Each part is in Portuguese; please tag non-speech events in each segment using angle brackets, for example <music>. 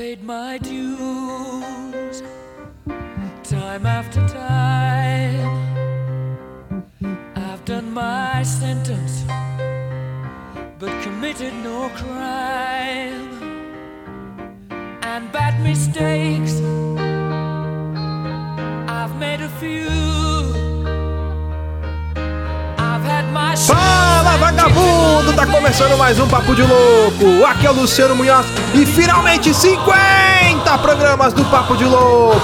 paid my dues time after time. I've done my sentence, but committed no crime. And bad mistakes, I've made a few. Fala vagabundo, tá começando mais um Papo de Louco. Aqui é o Luciano Munhoz e finalmente 50 programas do Papo de Louco.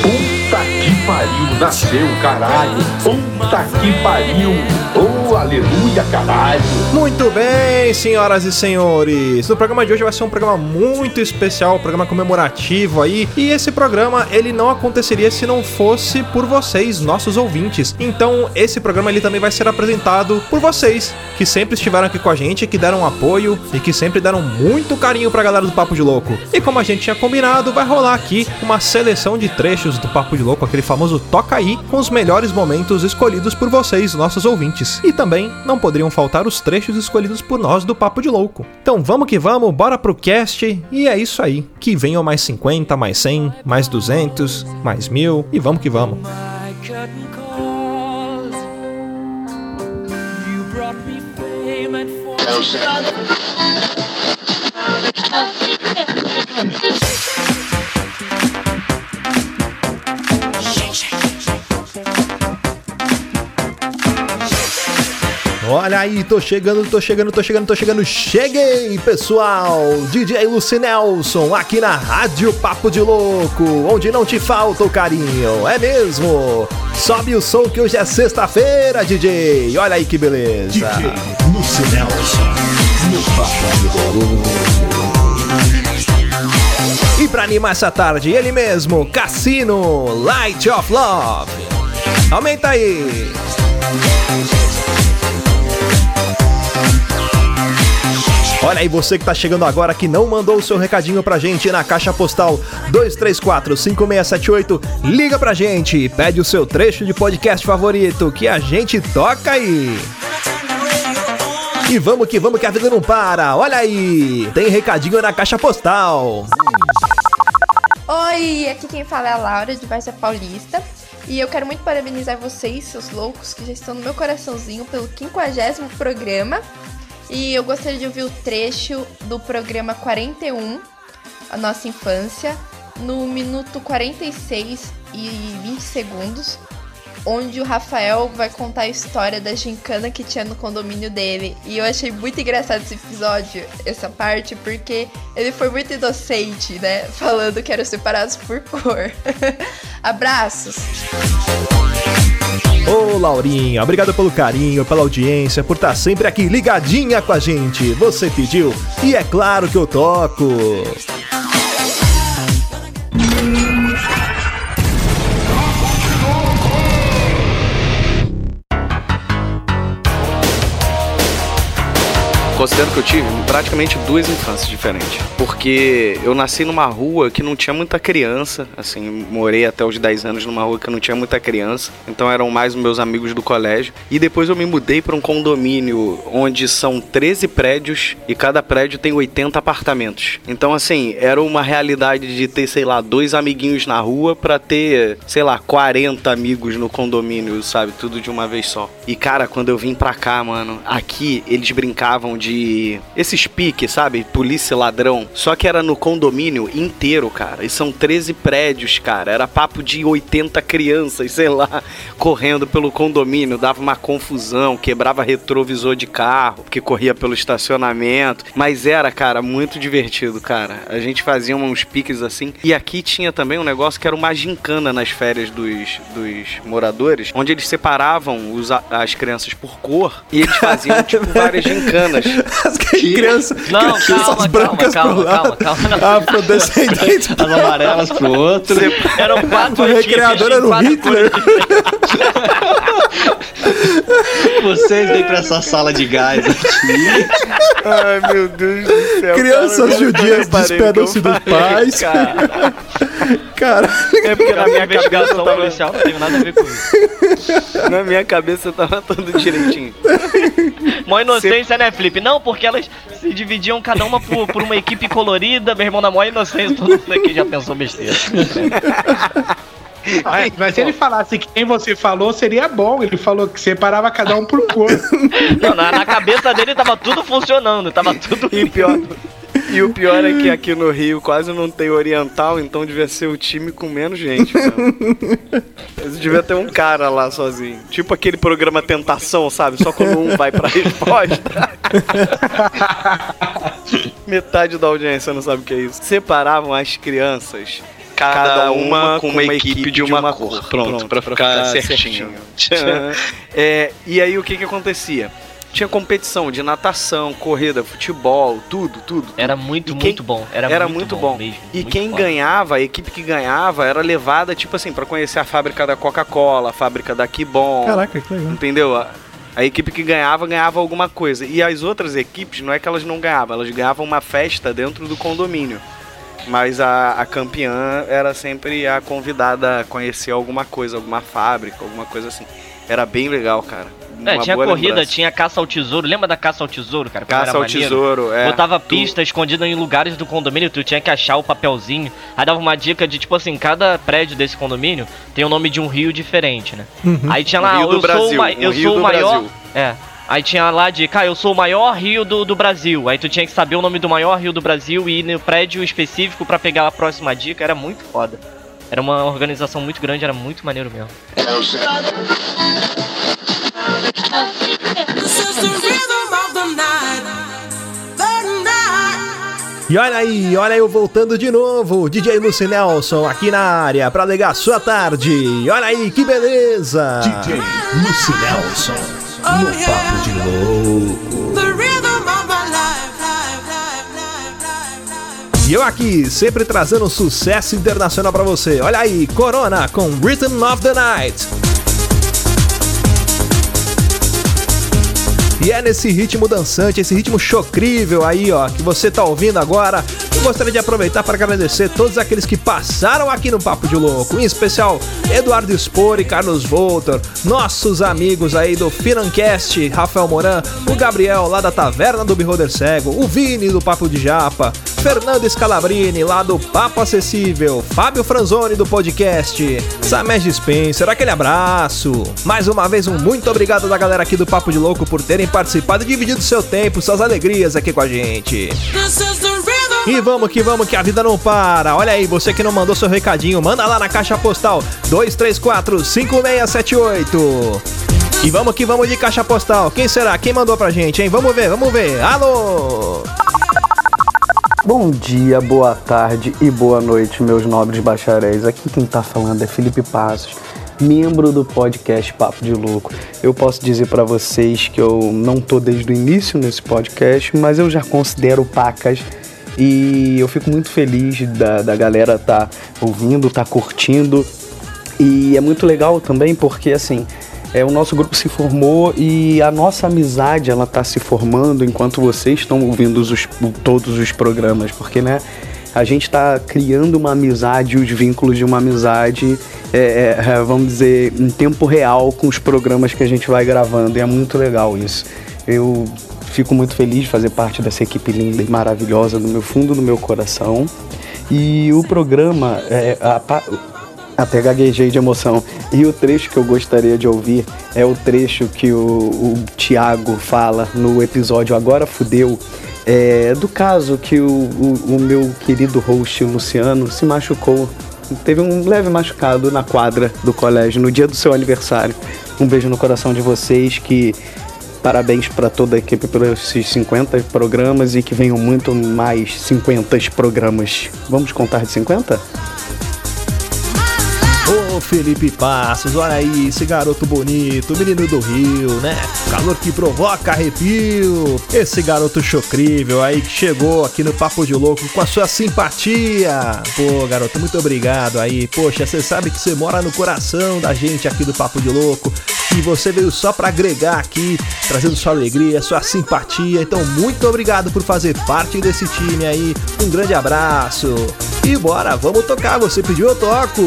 Puta que pariu, nasceu, caralho. Puta que pariu. Oh, aleluia, caralho. Muito bem, senhoras e senhores. No programa de hoje vai ser um programa muito especial, um programa comemorativo aí. E esse programa, ele não aconteceria se não fosse por vocês, nossos ouvintes. Então, esse programa ele também vai ser apresentado por vocês, que sempre estiveram aqui com a gente, que deram apoio e que sempre deram muito carinho pra galera do Papo de Louco. E como a gente tinha combinado, vai rolar aqui uma seleção de trechos do Papo de Louco, aquele famoso Toca Aí, com os melhores momentos escolhidos por vocês, nossos ouvintes. E também não poderiam faltar os trechos escolhidos por nós do Papo de Louco. Então vamos que vamos, bora pro cast, e é isso aí. Que venham mais 50, mais 100, mais 200, mais mil, e vamos que vamos. Olha aí, tô chegando, tô chegando, tô chegando, tô chegando. Cheguei, pessoal! DJ Luci Nelson, aqui na Rádio Papo de Louco, onde não te falta o carinho, é mesmo? Sobe o som que hoje é sexta-feira, DJ! Olha aí que beleza! Luci Nelson, no Papo de Louco. E pra animar essa tarde, ele mesmo, Cassino Light of Love. Aumenta aí! Olha aí você que tá chegando agora que não mandou o seu recadinho pra gente na caixa postal 2345678, liga pra gente, pede o seu trecho de podcast favorito que a gente toca aí. E vamos que vamos que a vida não para. Olha aí, tem recadinho na caixa postal. Oi, aqui quem fala é a Laura de Várzea Paulista. E eu quero muito parabenizar vocês, seus loucos, que já estão no meu coraçãozinho pelo 50 programa. E eu gostaria de ouvir o trecho do programa 41, A Nossa Infância, no minuto 46 e 20 segundos, onde o Rafael vai contar a história da gincana que tinha no condomínio dele. E eu achei muito engraçado esse episódio, essa parte, porque ele foi muito inocente, né? Falando que eram separados por cor. <laughs> Abraços! Ô Laurinha, obrigado pelo carinho, pela audiência, por estar sempre aqui ligadinha com a gente. Você pediu e é claro que eu toco. Considero que eu tive praticamente duas infâncias diferentes. Porque eu nasci numa rua que não tinha muita criança. Assim, morei até os 10 anos numa rua que não tinha muita criança. Então eram mais meus amigos do colégio. E depois eu me mudei para um condomínio onde são 13 prédios e cada prédio tem 80 apartamentos. Então, assim, era uma realidade de ter, sei lá, dois amiguinhos na rua para ter, sei lá, 40 amigos no condomínio, sabe? Tudo de uma vez só. E cara, quando eu vim pra cá, mano, aqui eles brincavam de esses piques, sabe? Polícia ladrão. Só que era no condomínio inteiro, cara. E são 13 prédios, cara. Era papo de 80 crianças, sei lá, correndo pelo condomínio. Dava uma confusão, quebrava retrovisor de carro, que corria pelo estacionamento. Mas era, cara, muito divertido, cara. A gente fazia uns piques assim. E aqui tinha também um negócio que era uma gincana nas férias dos, dos moradores, onde eles separavam os, as crianças por cor e eles faziam, tipo, <laughs> várias gincanas. As crianças, Não, crianças calma, brancas calma, pro calma, lado, calma, calma. afrodescendentes As amarelas pro outro. Eram quatro O recreador era o quatro Hitler. <laughs> Vocês vêm pra essa sala de gás aqui. Ai, meu Deus do céu. Crianças cara, judias despedam-se dos pais. cara. Cara, É porque na minha cabeça investigação tava, policial não teve nada a ver com isso. na minha cabeça tava tudo direitinho. Mó inocência, né, Felipe? Não, porque elas se dividiam cada uma por, por uma equipe colorida, meu irmão, na maior inocência, todo mundo aqui já pensou besteira. Mas, mas se ele falasse que quem você falou, seria bom. Ele falou que separava cada um por cor. Não, na, na cabeça dele tava tudo funcionando, tava tudo. E pior. E o pior é que aqui no Rio quase não tem oriental, então devia ser o time com menos gente. Mas devia ter um cara lá sozinho. Tipo aquele programa Tentação, sabe? Só quando um vai pra <laughs> resposta. Metade da audiência não sabe o que é isso. Separavam as crianças. Cada uma com uma equipe de uma cor. Pronto, pra ficar certinho. <laughs> É, e aí o que que acontecia? Tinha competição de natação, corrida, futebol, tudo, tudo. tudo. Era muito, quem- muito bom. Era, era muito, muito bom. mesmo. E muito quem foda. ganhava, a equipe que ganhava, era levada, tipo assim, pra conhecer a fábrica da Coca-Cola, a fábrica da Kibon. caraca, que legal. Entendeu? A, a equipe que ganhava, ganhava alguma coisa. E as outras equipes, não é que elas não ganhavam, elas ganhavam uma festa dentro do condomínio. Mas a, a campeã era sempre a convidada a conhecer alguma coisa, alguma fábrica, alguma coisa assim. Era bem legal, cara. É, tinha corrida, lembrança. tinha caça ao tesouro. Lembra da caça ao tesouro, cara? Caça era ao maneiro? tesouro, é. Botava Tu- pista escondida em lugares do condomínio, tu tinha que achar o papelzinho. Aí dava uma dica de, tipo assim, cada prédio desse condomínio tem o nome de um rio diferente, né? Aí tinha Um lá, rio do eu sou, o, Brasil, um eu rio sou o do maior. Brasil. É. Aí tinha lá de, cara, eu sou o maior rio do, do Brasil. Aí tu tinha que saber o nome do maior rio do Brasil e ir no prédio específico pra pegar a próxima dica. Era muito foda. Era uma organização muito grande, era muito maneiro mesmo. E olha aí, olha eu voltando de novo, DJ Lucy Nelson aqui na área pra ligar sua tarde. E olha aí, que beleza! DJ Lucy Nelson. No Papo de Louco. E eu aqui, sempre trazendo sucesso internacional pra você. Olha aí, Corona com Rhythm of the Night. E é nesse ritmo dançante, esse ritmo chocrível aí, ó, que você tá ouvindo agora. Eu gostaria de aproveitar para agradecer todos aqueles que passaram aqui no Papo de Louco, em especial Eduardo Spor e Carlos Voltor, nossos amigos aí do Financast, Rafael Moran, o Gabriel lá da Taverna do Beholder Cego, o Vini do Papo de Japa, Fernando Scalabrini lá do Papo Acessível, Fábio Franzoni do podcast, Samed Spencer, aquele abraço. Mais uma vez, um muito obrigado da galera aqui do Papo de Louco por terem participado e dividido seu tempo, suas alegrias aqui com a gente. E vamos que vamos que a vida não para. Olha aí, você que não mandou seu recadinho, manda lá na caixa postal 234 5678. E vamos que vamos de caixa postal. Quem será? Quem mandou pra gente, hein? Vamos ver, vamos ver. Alô! Bom dia, boa tarde e boa noite, meus nobres bacharéis. Aqui quem tá falando é Felipe Passos, membro do podcast Papo de Louco. Eu posso dizer pra vocês que eu não tô desde o início nesse podcast, mas eu já considero pacas e eu fico muito feliz da, da galera tá ouvindo, tá curtindo. E é muito legal também porque assim, é, o nosso grupo se formou e a nossa amizade ela tá se formando enquanto vocês estão ouvindo os, todos os programas, porque né, a gente está criando uma amizade, os vínculos de uma amizade, é, é, vamos dizer, em tempo real com os programas que a gente vai gravando e é muito legal isso. Eu fico muito feliz de fazer parte dessa equipe linda e maravilhosa do meu fundo do meu coração. E o programa, é, a até gaguejei de emoção. E o trecho que eu gostaria de ouvir é o trecho que o, o Tiago fala no episódio Agora Fudeu. é, do caso que o, o, o meu querido host Luciano se machucou. Teve um leve machucado na quadra do colégio no dia do seu aniversário. Um beijo no coração de vocês que Parabéns para toda a equipe pelos esses 50 programas e que venham muito mais 50 programas. Vamos contar de 50? Felipe Passos. Olha aí, esse garoto bonito, menino do Rio, né? Calor que provoca arrepio. Esse garoto chocrível aí que chegou aqui no Papo de Louco com a sua simpatia. Pô, garoto, muito obrigado aí. Poxa, você sabe que você mora no coração da gente aqui do Papo de Louco e você veio só para agregar aqui, trazendo sua alegria, sua simpatia. Então, muito obrigado por fazer parte desse time aí. Um grande abraço. E bora, vamos tocar. Você pediu, eu toco.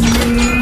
Mm-hmm.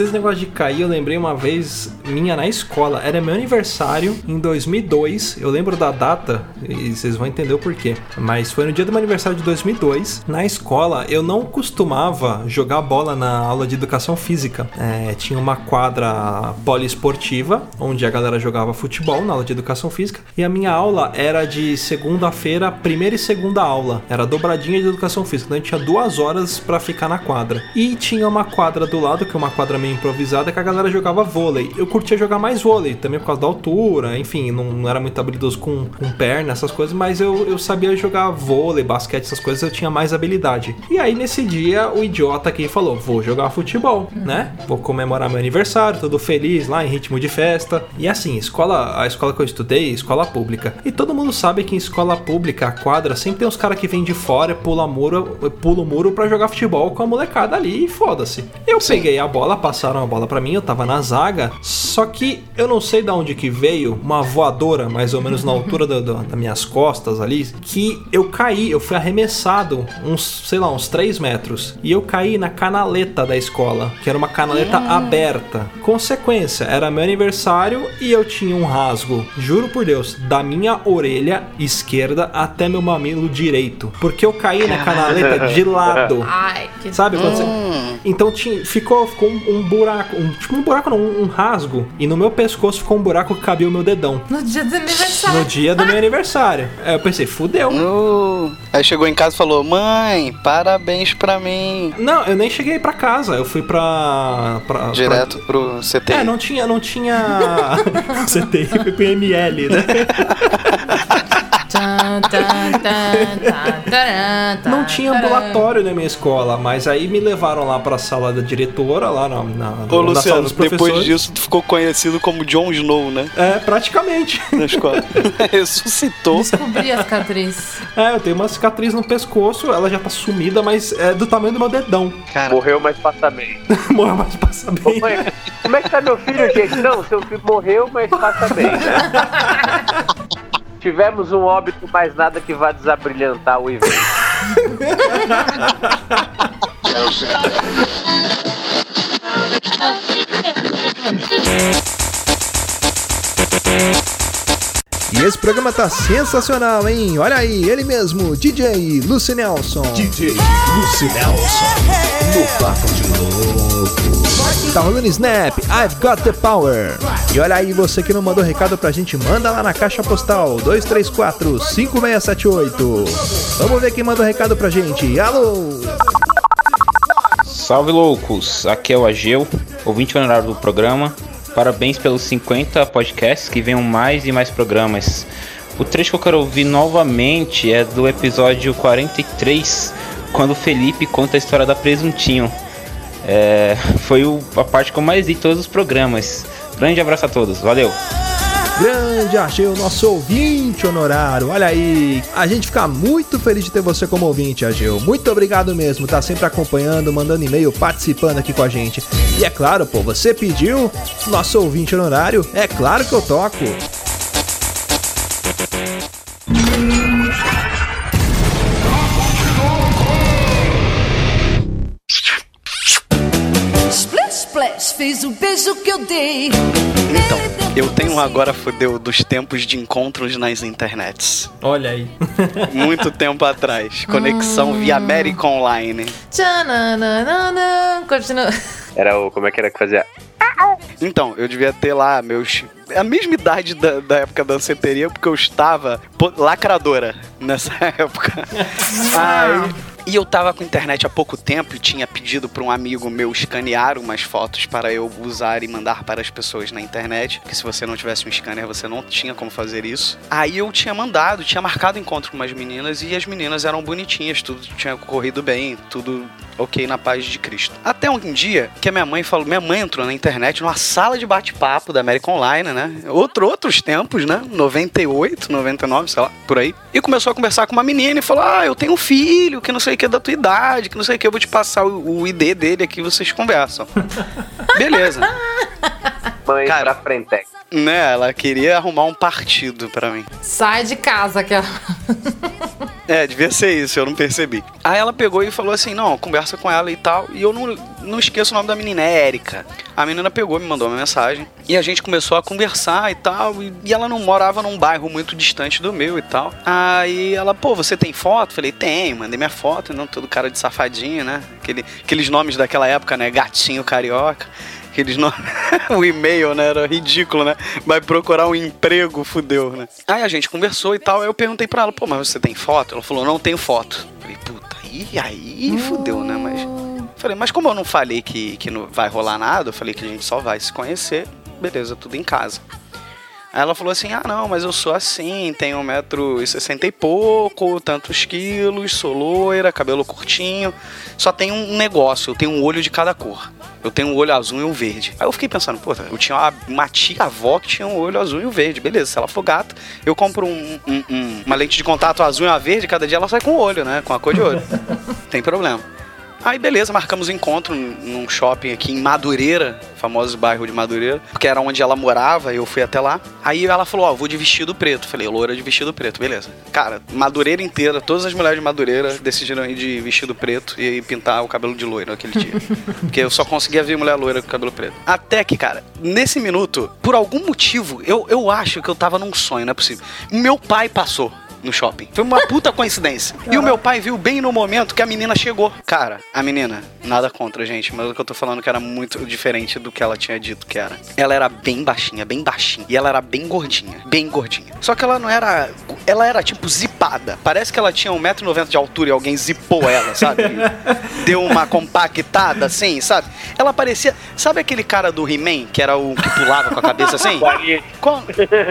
Esses negócios de cair, eu lembrei uma vez minha na escola. Era meu aniversário em 2002. Eu lembro da data e vocês vão entender o porquê. Mas foi no dia do meu aniversário de 2002. Na escola, eu não costumava jogar bola na aula de educação física. É, tinha uma quadra poliesportiva, onde a galera jogava futebol na aula de educação física. E a minha aula era de segunda-feira, primeira e segunda aula. Era dobradinha de educação física. Então a gente tinha duas horas pra ficar na quadra. E tinha uma quadra do lado, que é uma quadra meio improvisada, que a galera jogava vôlei. Eu curtia jogar mais vôlei, também por causa da altura, enfim, não, não era muito habilidoso com, com perna, essas coisas, mas eu, eu sabia jogar vôlei, basquete, essas coisas, eu tinha mais habilidade. E aí nesse dia, o idiota aqui falou: vou jogar futebol, né? Vou comemorar meu aniversário, todo feliz lá em ritmo de festa. E assim, escola, a escola que eu estudei, escola pública. E todo mundo sabe que em escola pública, a quadra, sempre tem uns caras que vêm de fora, pula muro, pula o muro pra jogar futebol com a molecada ali e foda-se. Eu peguei a bola, passaram a bola pra mim, eu tava na zaga, só que eu não sei de onde que veio uma voadora, mais ou menos na altura do- do- das minhas costas ali, que eu caí, eu fui arremessado uns, sei lá, uns 3 metros. E eu caí na canaleta da escola, que era uma canaleta aberta. Consequência, era meu aniversário e eu tinha um rasgo, juro por Deus, da minha orelha esquerda até meu mamilo direito. Porque eu caí na canaleta de <laughs> lado. Ai, que Sabe quando você... Então tinha, ficou, ficou um, um buraco, um, tipo um buraco não, um, um rasgo. E no meu pescoço ficou um buraco que cabia o meu dedão. No dia do aniversário. No dia do meu aniversário. Aí eu pensei, fudeu. No... Aí chegou em casa e falou: Mãe, parabéns pra mim. Não, eu nem cheguei pra casa. Eu fui pra. pra Direto pro CTI. Pra... É, não tinha, não tinha. <laughs> CTI foi pro ML, né? Não tinha ambulatório na minha escola, mas aí me levaram lá pra sala da diretora, lá na, na, Ô, na sala Luciano, depois disso tu ficou conhecido como Jon Snow, né? É, praticamente. <laughs> Na escola. <laughs> Ressuscitou. Descobri a cicatriz. É, eu tenho uma cicatriz no pescoço, ela já tá sumida, mas é do tamanho do meu dedão. Cara, Morreu, mas passa bem. Morreu, mas passa Ô, bem. mãe, como é que tá meu filho, gente? Não, seu filho morreu, mas passa bem, né? <laughs> Tivemos um óbito, mas nada que vá desabrilhantar o evento. E esse programa tá sensacional, hein? Olha aí, ele mesmo, DJ Lucy Nelson. DJ Lucy Nelson no Papo de Louco. Tá rolando Snap, I've Got the Power. E olha aí, você que não mandou recado pra gente, manda lá na caixa postal 234-5678. Vamos ver quem mandou recado pra gente. Alô! Salve loucos, aqui é o Ageu, ouvinte honorário do programa. Parabéns pelos 50 podcasts, que venham mais e mais programas. O trecho que eu quero ouvir novamente é do episódio 43, quando o Felipe conta a história da Presuntinho. É, foi o- a parte que eu mais de todos os programas. Grande abraço a todos, valeu! Grande Ageu, nosso ouvinte honorário. Olha aí, a gente fica muito feliz de ter você como ouvinte, Ageu. Muito obrigado mesmo, tá sempre acompanhando, mandando e-mail, participando aqui com a gente. E é claro, pô, você pediu, nosso ouvinte honorário, é claro que eu toco. Splash, splash, fez o beijo que eu dei. Então, eu tenho agora fudeu dos tempos de encontros nas internets. Olha aí. Muito <laughs> tempo atrás. Conexão via América Online. Tchananana, Continua. Era o. Como é que era que fazia? Então, eu devia ter lá meus. A mesma idade da, da época da danceteria, porque eu estava lacradora nessa <laughs> época. Aí, E eu tava com internet há pouco tempo e tinha pedido para um amigo meu escanear umas fotos para eu usar e mandar para as pessoas na internet. Que se você não tivesse um scanner, você não tinha como fazer isso. Aí eu tinha mandado, tinha marcado encontro com umas meninas e as meninas eram bonitinhas, tudo tinha corrido bem, tudo ok na paz de Cristo. Até um dia que a minha mãe falou, minha mãe entrou na internet numa sala de bate-papo da América Online, né? Outro, outros tempos, né? 98, 99, sei lá, por aí. E começou a conversar com uma menina e falou: Ah, eu tenho um filho que não sei o que é da tua idade, que não sei o que, eu vou te passar o, o ID dele aqui, vocês conversam. Beleza. <laughs> Mãe pra frente. Né, ela queria arrumar um partido pra mim. Sai de casa, que ela... É, devia ser isso, eu não percebi. Aí ela pegou e falou assim: não, conversa com ela e tal. E eu não, não esqueço o nome da menina, é Érica. A menina pegou, me mandou uma mensagem. E a gente começou a conversar e tal. E, e ela não morava num bairro muito distante do meu e tal. Aí ela, pô, você tem foto? Falei, tem, mandei minha foto, não todo cara de safadinho, né? Aquele, aqueles nomes daquela época, né? Gatinho carioca. Aqueles nomes. <laughs> o e-mail, né? Era ridículo, né? Vai procurar um emprego, fudeu, né? Aí a gente conversou e tal. Aí eu perguntei pra ela, pô, mas você tem foto? Ela falou, não tenho foto. Falei, puta, e aí fudeu, né? Mas. Falei, mas como eu não falei que, que não vai rolar nada, eu falei que a gente só vai se conhecer, beleza, tudo em casa. Aí ela falou assim: ah, não, mas eu sou assim, tenho 1,60m e pouco, tantos quilos, sou loira, cabelo curtinho. Só tenho um negócio, eu tenho um olho de cada cor. Eu tenho um olho azul e um verde. Aí eu fiquei pensando, pô, eu tinha uma, uma tia avó que tinha um olho azul e um verde. Beleza, se ela for gata, eu compro um- um- um- uma lente de contato azul e uma verde, cada dia ela sai com o olho, né? Com a cor de olho. <laughs> Tem problema. Aí beleza, marcamos um encontro num shopping aqui em Madureira, famoso bairro de Madureira, porque era onde ela morava, eu fui até lá. Aí ela falou, ó, vou de vestido preto. Falei, loura de vestido preto, beleza. Cara, Madureira inteira, todas as mulheres de Madureira decidiram ir de vestido preto e pintar o cabelo de loiro aquele dia. <laughs> porque eu só conseguia ver mulher loira com cabelo preto. Até que, cara, nesse minuto, por algum motivo, eu, eu acho que eu tava num sonho, não é possível. Meu pai passou no shopping. Foi uma puta coincidência. E o meu pai viu bem no momento que a menina chegou. Cara, a menina, nada contra, gente, mas o que eu tô falando que era muito diferente do que ela tinha dito que era. Ela era bem baixinha, bem baixinha. E ela era bem gordinha, bem gordinha. Só que ela não era. Ela era tipo zipada. Parece que ela tinha 1,90m de altura e alguém zipou ela, sabe? <laughs> Deu uma compactada assim, sabe? Ela parecia. Sabe aquele cara do He-Man, que era o que pulava com a cabeça assim? O Ariete. Qual-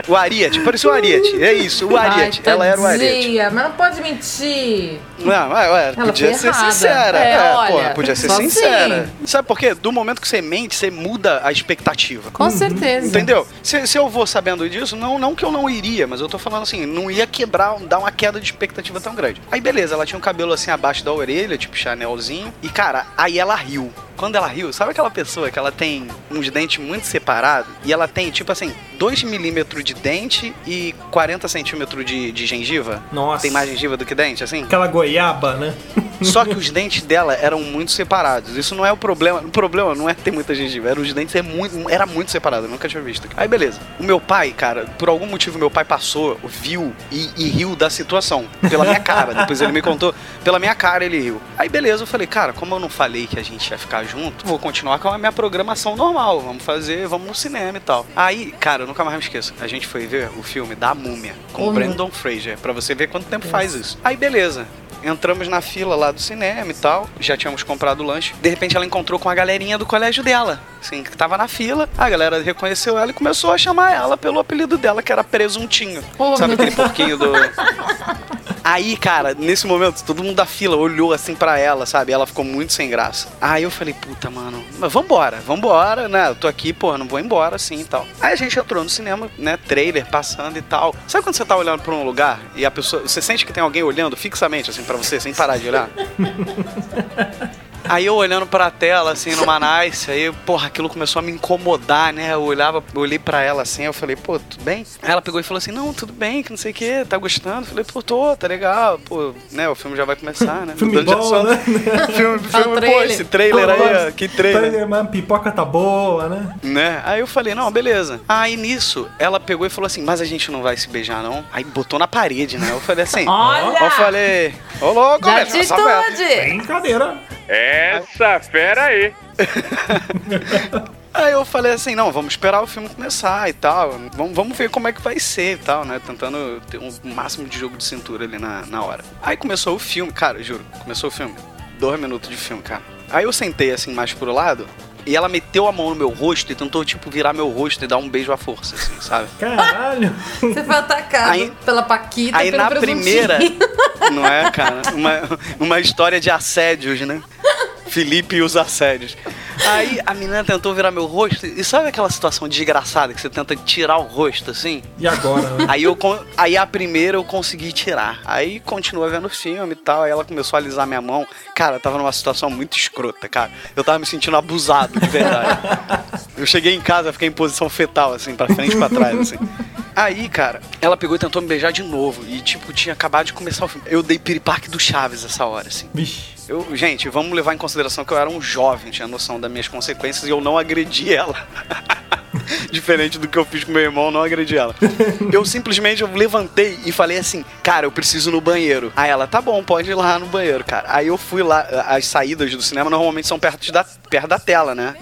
O Ariete, parecia o Ariete. É isso, o Ariete. Ai, ela era tadinha, Mas não pode mentir. Não, ué, ué, podia ser errada. sincera. É, É, olha, porra, podia ser sincera. assim. Sabe por quê? Do momento que você mente, você muda a expectativa. Com certeza. Entendeu? Se, se eu vou sabendo disso, não, não que eu não iria, mas eu tô falando assim, não ia quebrar, dar uma queda de expectativa tão grande. Aí beleza, ela tinha um cabelo assim abaixo da orelha, tipo Chanelzinho, e cara, aí ela riu. Quando ela riu, sabe aquela pessoa que ela tem uns dentes muito separados e ela tem, tipo assim, 2 milímetros de dente e 40 centímetros de, de gengiva? Nossa. Tem mais gengiva do que dente, assim? Aquela goiaba, né? <laughs> Só que <laughs> os dentes dela eram muito separados. Isso não é o problema. O problema não é ter muita gengiva. Era os dentes é muito, era muito separado. Eu nunca tinha visto. Aí beleza. O meu pai, cara, por algum motivo meu pai passou, viu e, e riu da situação. Pela minha cara. Depois ele me contou. Pela minha cara ele riu. Aí beleza, eu falei, cara, como eu não falei que a gente ia ficar junto, vou continuar com a minha programação normal. Vamos fazer, vamos no cinema e tal. Aí, cara, eu nunca mais me esqueço. A gente foi ver o filme da Múmia com o Brandon Fraser. Pra você ver quanto tempo faz isso. Aí beleza. Entramos na fila lá do cinema e tal. Já tínhamos comprado o lanche. De repente ela encontrou com a galerinha do colégio dela. Assim, que tava na fila. A galera reconheceu ela e começou a chamar ela pelo apelido dela, que era Presuntinho. Oh, Sabe aquele porquinho do. <laughs> Aí, cara, nesse momento, todo mundo da fila olhou assim pra ela, sabe? Ela ficou muito sem graça. Aí eu falei, puta, mano, mas vambora, vambora, né? Eu tô aqui, pô, não vou embora assim e tal. Aí a gente entrou no cinema, né? Trailer passando e tal. Sabe quando você tá olhando pra um lugar e a pessoa. Você sente que tem alguém olhando fixamente, assim, pra você, sem parar de olhar? <laughs> Aí eu olhando pra tela, assim, numa nice, aí, porra, aquilo começou a me incomodar, né? Eu olhava, eu olhei pra ela assim, eu falei, pô, tudo bem? Aí ela pegou e falou assim, não, tudo bem, que não sei o que, tá gostando? Eu falei, pô, tô, tá legal, pô, né? O filme já vai começar, né? <laughs> Filme bom, né? <laughs> filme, filme, pô, trailer. esse trailer aí, ó, que trailer. Mas a pipoca tá boa, né? Né? Aí eu falei, não, beleza. Aí nisso, ela pegou e falou assim, mas a gente não vai se beijar, não? Aí botou na parede, né? Eu falei assim, Olha! eu falei, ô louco, velho, essa fera. Essa fera aí. <laughs> Aí eu falei assim, não, vamos esperar o filme começar e tal. Vamos, vamos ver como é que vai ser e tal, né? Tentando ter um máximo de jogo de cintura ali na, na hora. Aí começou o filme, cara, juro, começou o filme. Dois minutos de filme, cara. Aí eu sentei assim mais pro lado. E ela meteu a mão no meu rosto e tentou, tipo, virar meu rosto e dar um beijo à força, assim, sabe? Caralho! Você foi atacado Aí- pela Paquita Aí pelo na primeira, não é, cara? Uma, uma história de assédios, né? Felipe e os assédios. Aí a menina tentou virar meu rosto. E sabe aquela situação desgraçada que você tenta tirar o rosto assim? E agora, né? Aí, eu, aí a primeira eu consegui tirar. Aí continua vendo o filme e tal. Aí ela começou a alisar minha mão. Cara, eu tava numa situação muito escrota, cara. Eu tava me sentindo abusado, de verdade. Eu cheguei em casa, fiquei em posição fetal, assim, pra frente e pra trás, assim. Aí, cara, ela pegou e tentou me beijar de novo. E, tipo, tinha acabado de começar o filme. Eu dei piripaque do Chaves essa hora, assim. Vixe. Eu, gente, vamos levar em consideração que eu era um jovem, tinha noção das minhas consequências e eu não agredi ela. <laughs> <laughs> Diferente do que eu fiz com meu irmão, não agredi ela. Eu simplesmente eu levantei e falei assim, cara, eu preciso ir no banheiro. Aí ela, tá bom, pode ir lá no banheiro, cara. Aí eu fui lá, as saídas do cinema normalmente são perto da, perto da tela, né?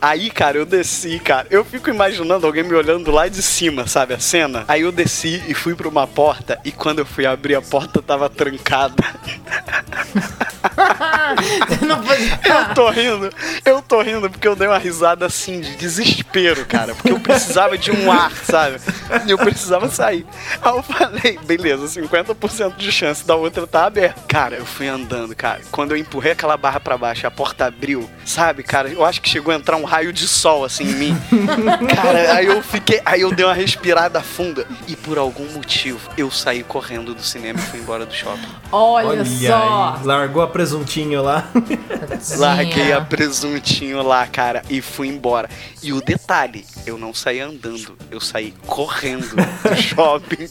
Aí, cara, eu desci, cara. Eu fico imaginando alguém me olhando lá de cima, sabe, a cena. Aí eu desci e fui pra uma porta e quando eu fui abrir a porta tava trancada. <laughs> <laughs> Não pode. Eu tô rindo, eu tô rindo porque eu dei uma risada assim de desespero, cara. Porque eu precisava de um ar, sabe? E eu precisava sair. Aí eu falei, beleza, 50% de chance da outra tá aberta. Cara, eu fui andando, cara. Quando eu empurrei aquela barra pra baixo, a porta abriu, sabe, cara? Eu acho que chegou a entrar um raio de sol assim em mim. <laughs> Cara, aí eu fiquei. Aí eu dei uma respirada funda. E por algum motivo, eu saí correndo do cinema e fui embora do shopping. Olha, só. aí, largou a presuntinho lá. Larguei a presuntinho lá, cara, e fui embora. E o detalhe, eu não saí andando, eu saí correndo do <laughs> shopping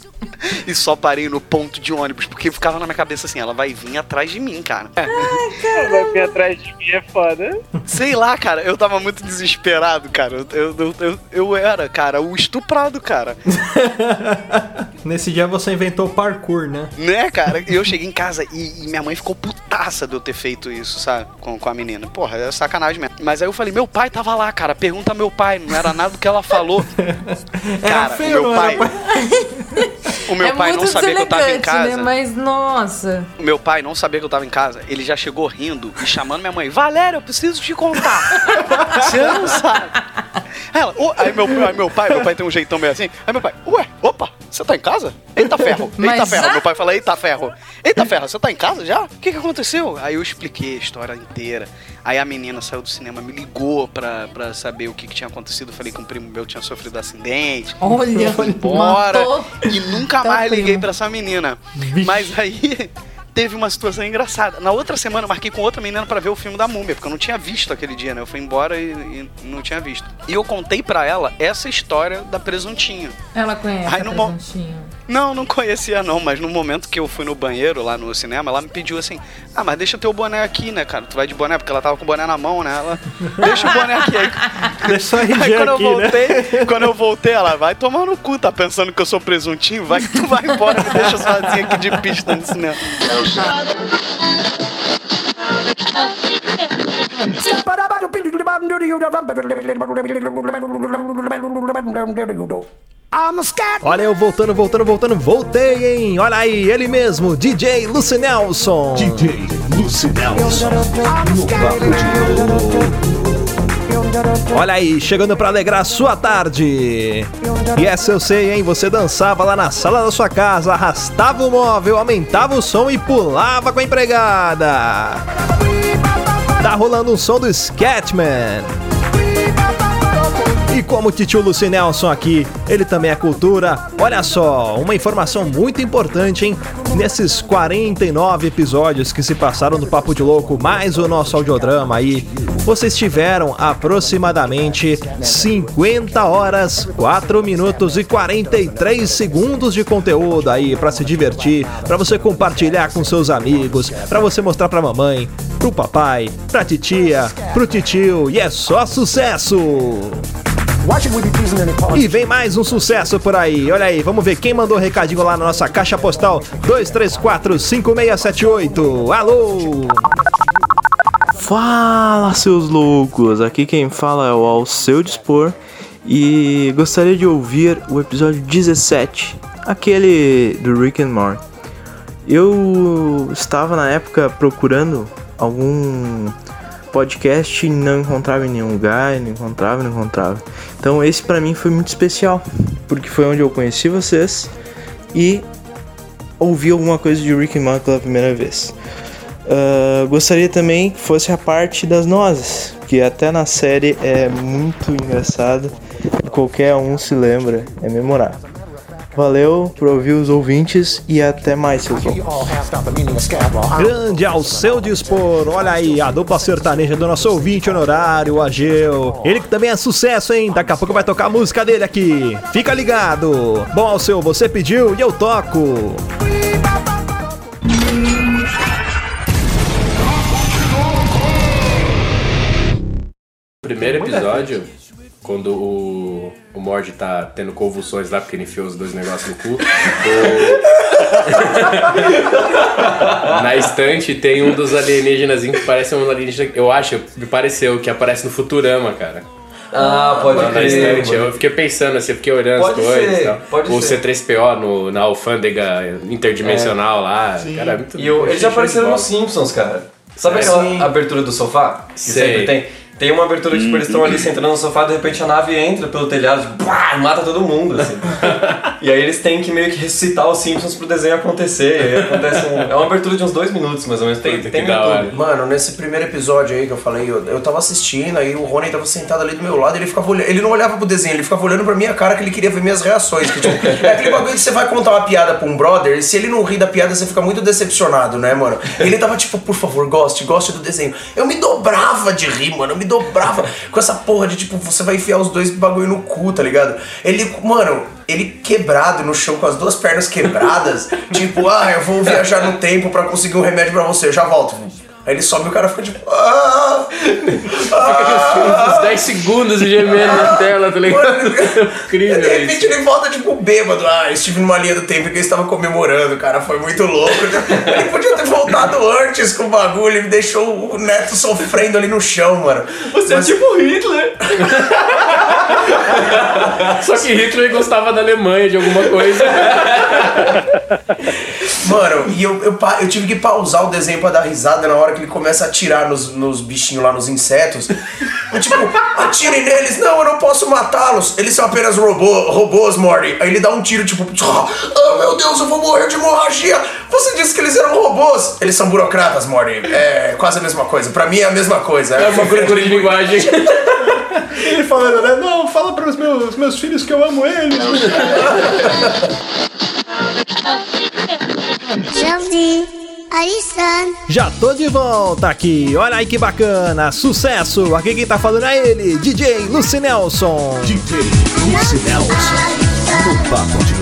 e só parei no ponto de ônibus, porque ficava na minha cabeça assim, ela vai vir atrás de mim, cara. Vai vir atrás de mim, é foda. Sei lá, cara, eu tava muito desesperado, cara. Eu, eu, eu, eu era, cara, o estuprado, cara. <laughs> Nesse dia você inventou parkour, né? Né, cara? E eu cheguei em casa e, e minha mãe ficou putaça de eu ter feito isso, sabe? Com, com a menina. Porra, é sacanagem mesmo. Mas aí eu falei, meu pai tava lá, cara. Pergunta meu pai. Não era nada do que ela falou. <laughs> Cara, o meu pai. O meu é pai não sabia que eu tava em deselegante, casa. Né? Mas, nossa. O meu pai não sabia que eu tava em casa. Ele já chegou rindo e chamando minha mãe. Valéria, eu preciso te contar. <laughs> Você não sabe. Ela, "Ô", aí, meu, aí meu pai, meu pai tem um jeitão meio assim. Aí meu pai, ué, opa, você tá em casa? Eita ferro, <laughs> eita ferro. Meu pai fala, eita ferro. Eita ferro, você tá em casa já? O que que aconteceu? Aí eu expliquei a história inteira. Aí a menina saiu do cinema, me ligou pra, pra saber o que, que tinha acontecido. Falei que um primo meu tinha sofrido acidente. Olha, Foi <laughs> embora. matou E nunca teu mais liguei pra essa menina. Mas aí teve uma situação engraçada. Na outra semana eu marquei com outra menina pra ver o filme da Múmia, porque eu não tinha visto aquele dia, né? Eu fui embora e, e não tinha visto. E eu contei pra ela essa história da presuntinha. Ela conhece Ai, a no mo-. Não, não conhecia não, mas no momento que eu fui no banheiro lá no cinema, ela me pediu assim: Ah, mas deixa teu boné aqui, né, cara? Tu vai de boné, porque ela tava com o boné na mão, né? Ela, deixa o boné aqui aí. Deixa Aí quando aqui, eu né? voltei, quando eu voltei, ela vai tomar no cu, tá pensando que eu sou presuntinho? Vai que tu vai embora, me deixa sozinha aqui de pista no cinema. Olha eu voltando, voltando, voltando, voltei, hein? Olha aí, ele mesmo, DJ Lucy Nelson. DJ Lucy Nelson. Olha aí, chegando pra alegrar a sua tarde. E essa eu sei, hein? Você dançava lá na sala da sua casa, arrastava o móvel, aumentava o som e pulava com a empregada. Tá rolando um som do Sketchman. Como o tio Luci Nelson aqui, ele também é cultura. Olha só, uma informação muito importante, hein? Nesses 49 episódios que se passaram no Papo de Louco, mais o nosso audiodrama aí, vocês tiveram aproximadamente 50 horas, 4 minutos e 43 segundos de conteúdo aí pra se divertir, pra você compartilhar com seus amigos, pra você mostrar pra mamãe, pro papai, pra titia, pro titio, e é só sucesso! E vem mais um sucesso por aí. Olha aí, vamos ver quem mandou recadinho lá na nossa caixa postal 2345678. Alô! Fala, seus loucos! Aqui quem fala é o Ao Seu Dispor e gostaria de ouvir o episódio 17, aquele do Rick and Morty. Eu estava na época procurando algum podcast não encontrava em nenhum lugar, não encontrava, não encontrava. Então esse pra mim foi muito especial, porque foi onde eu conheci vocês e ouvi alguma coisa de Rick and pela primeira vez. Uh, gostaria também que fosse a parte das nozes, que até na série é muito engraçado. Qualquer um se lembra, é memorável. Valeu por ouvir os ouvintes e até mais, seus loucos. Grande ao seu dispor, olha aí a dupla sertaneja do nosso ouvinte honorário, o Ageu. Ele que também é sucesso, hein? Daqui a pouco vai tocar a música dele aqui. Fica ligado. Bom, ao seu, você pediu e eu toco. Primeiro episódio, quando o, o Mord tá tendo convulsões lá porque ele enfiou os dois negócios no cu. o- <laughs> Na estante tem um dos alienígenas que parece um alienígena, eu acho, me pareceu, que aparece no Futurama, cara. Ah, pode Lá na crer, estante. Eu fiquei pensando assim, eu fiquei olhando Pode as coisas ser, tal. pode o ser. C3PO no, na alfândega interdimensional lá. Cara, é muito E o- eles já apareceram nos Simpsons, cara. Sabe É, aquela sim. abertura do sofá? Que Sei. sempre tem? Tem uma abertura que tipo, eles estão ali sentando no sofá, de repente a nave entra pelo telhado tipo, pá, mata todo mundo, assim. <laughs> e aí eles têm que meio que ressuscitar os Simpsons pro desenho acontecer. E aí acontece um- É uma abertura de uns dois minutos, mais ou menos. Tem, tem no YouTube. Mano, nesse primeiro episódio aí que eu falei, eu, eu tava assistindo, aí o Rony tava sentado ali do meu lado, ele ficava olhando, ele não olhava pro desenho, ele ficava olhando pra minha cara que ele queria ver minhas reações. Que, tipo, é aquele bagulho que você vai contar uma piada pra um brother, e se ele não ri da piada, você fica muito decepcionado, né, mano? Ele tava tipo, por favor, goste, goste do desenho. Eu me dobrava de rir, mano, eu me dobrava com essa porra de tipo, você vai enfiar os dois bagulho no cu, tá ligado? Ele, mano, ele quebrado no chão com as duas pernas quebradas, <laughs> tipo, ah, eu vou viajar no tempo pra conseguir um remédio pra você, eu já volto. Aí ele sobe e o cara fica tipo, ah, Fica uns 10 segundos gemendo na tela, tá ligado? <laughs> <laughs> Incrível de repente isso. ele volta tipo bêbado. Ah, estive numa linha do tempo que eu estava comemorando, cara. Foi muito louco. Ele podia ter voltado antes com o bagulho. Ele deixou o neto sofrendo ali no chão, mano. Você é tipo Hitler. Só que Hitler gostava da Alemanha, de alguma coisa. Mano, e eu, eu, eu tive que pausar o desenho pra dar risada na hora que ele começa a atirar nos, nos bichinhos lá, nos insetos. Eu, tipo, atirem neles, não, eu não posso matá-los. Eles são apenas robô, robôs, Morty. Aí ele dá um tiro, tipo, ah, meu Deus, eu vou morrer de hemorragia. Você disse que eles eram robôs. Eles são burocratas, Morty. É quase a mesma coisa. Pra mim é a mesma coisa. É uma <laughs> figura de linguagem. <laughs> Ele falando, né? Não, fala pros meus, meus filhos que eu amo eles. Jordi, Alisson. Já tô de volta aqui, olha aí que bacana, sucesso! Aqui quem tá falando é ele, DJ Lucy Nelson. DJ Lucy Nelson, no Papo de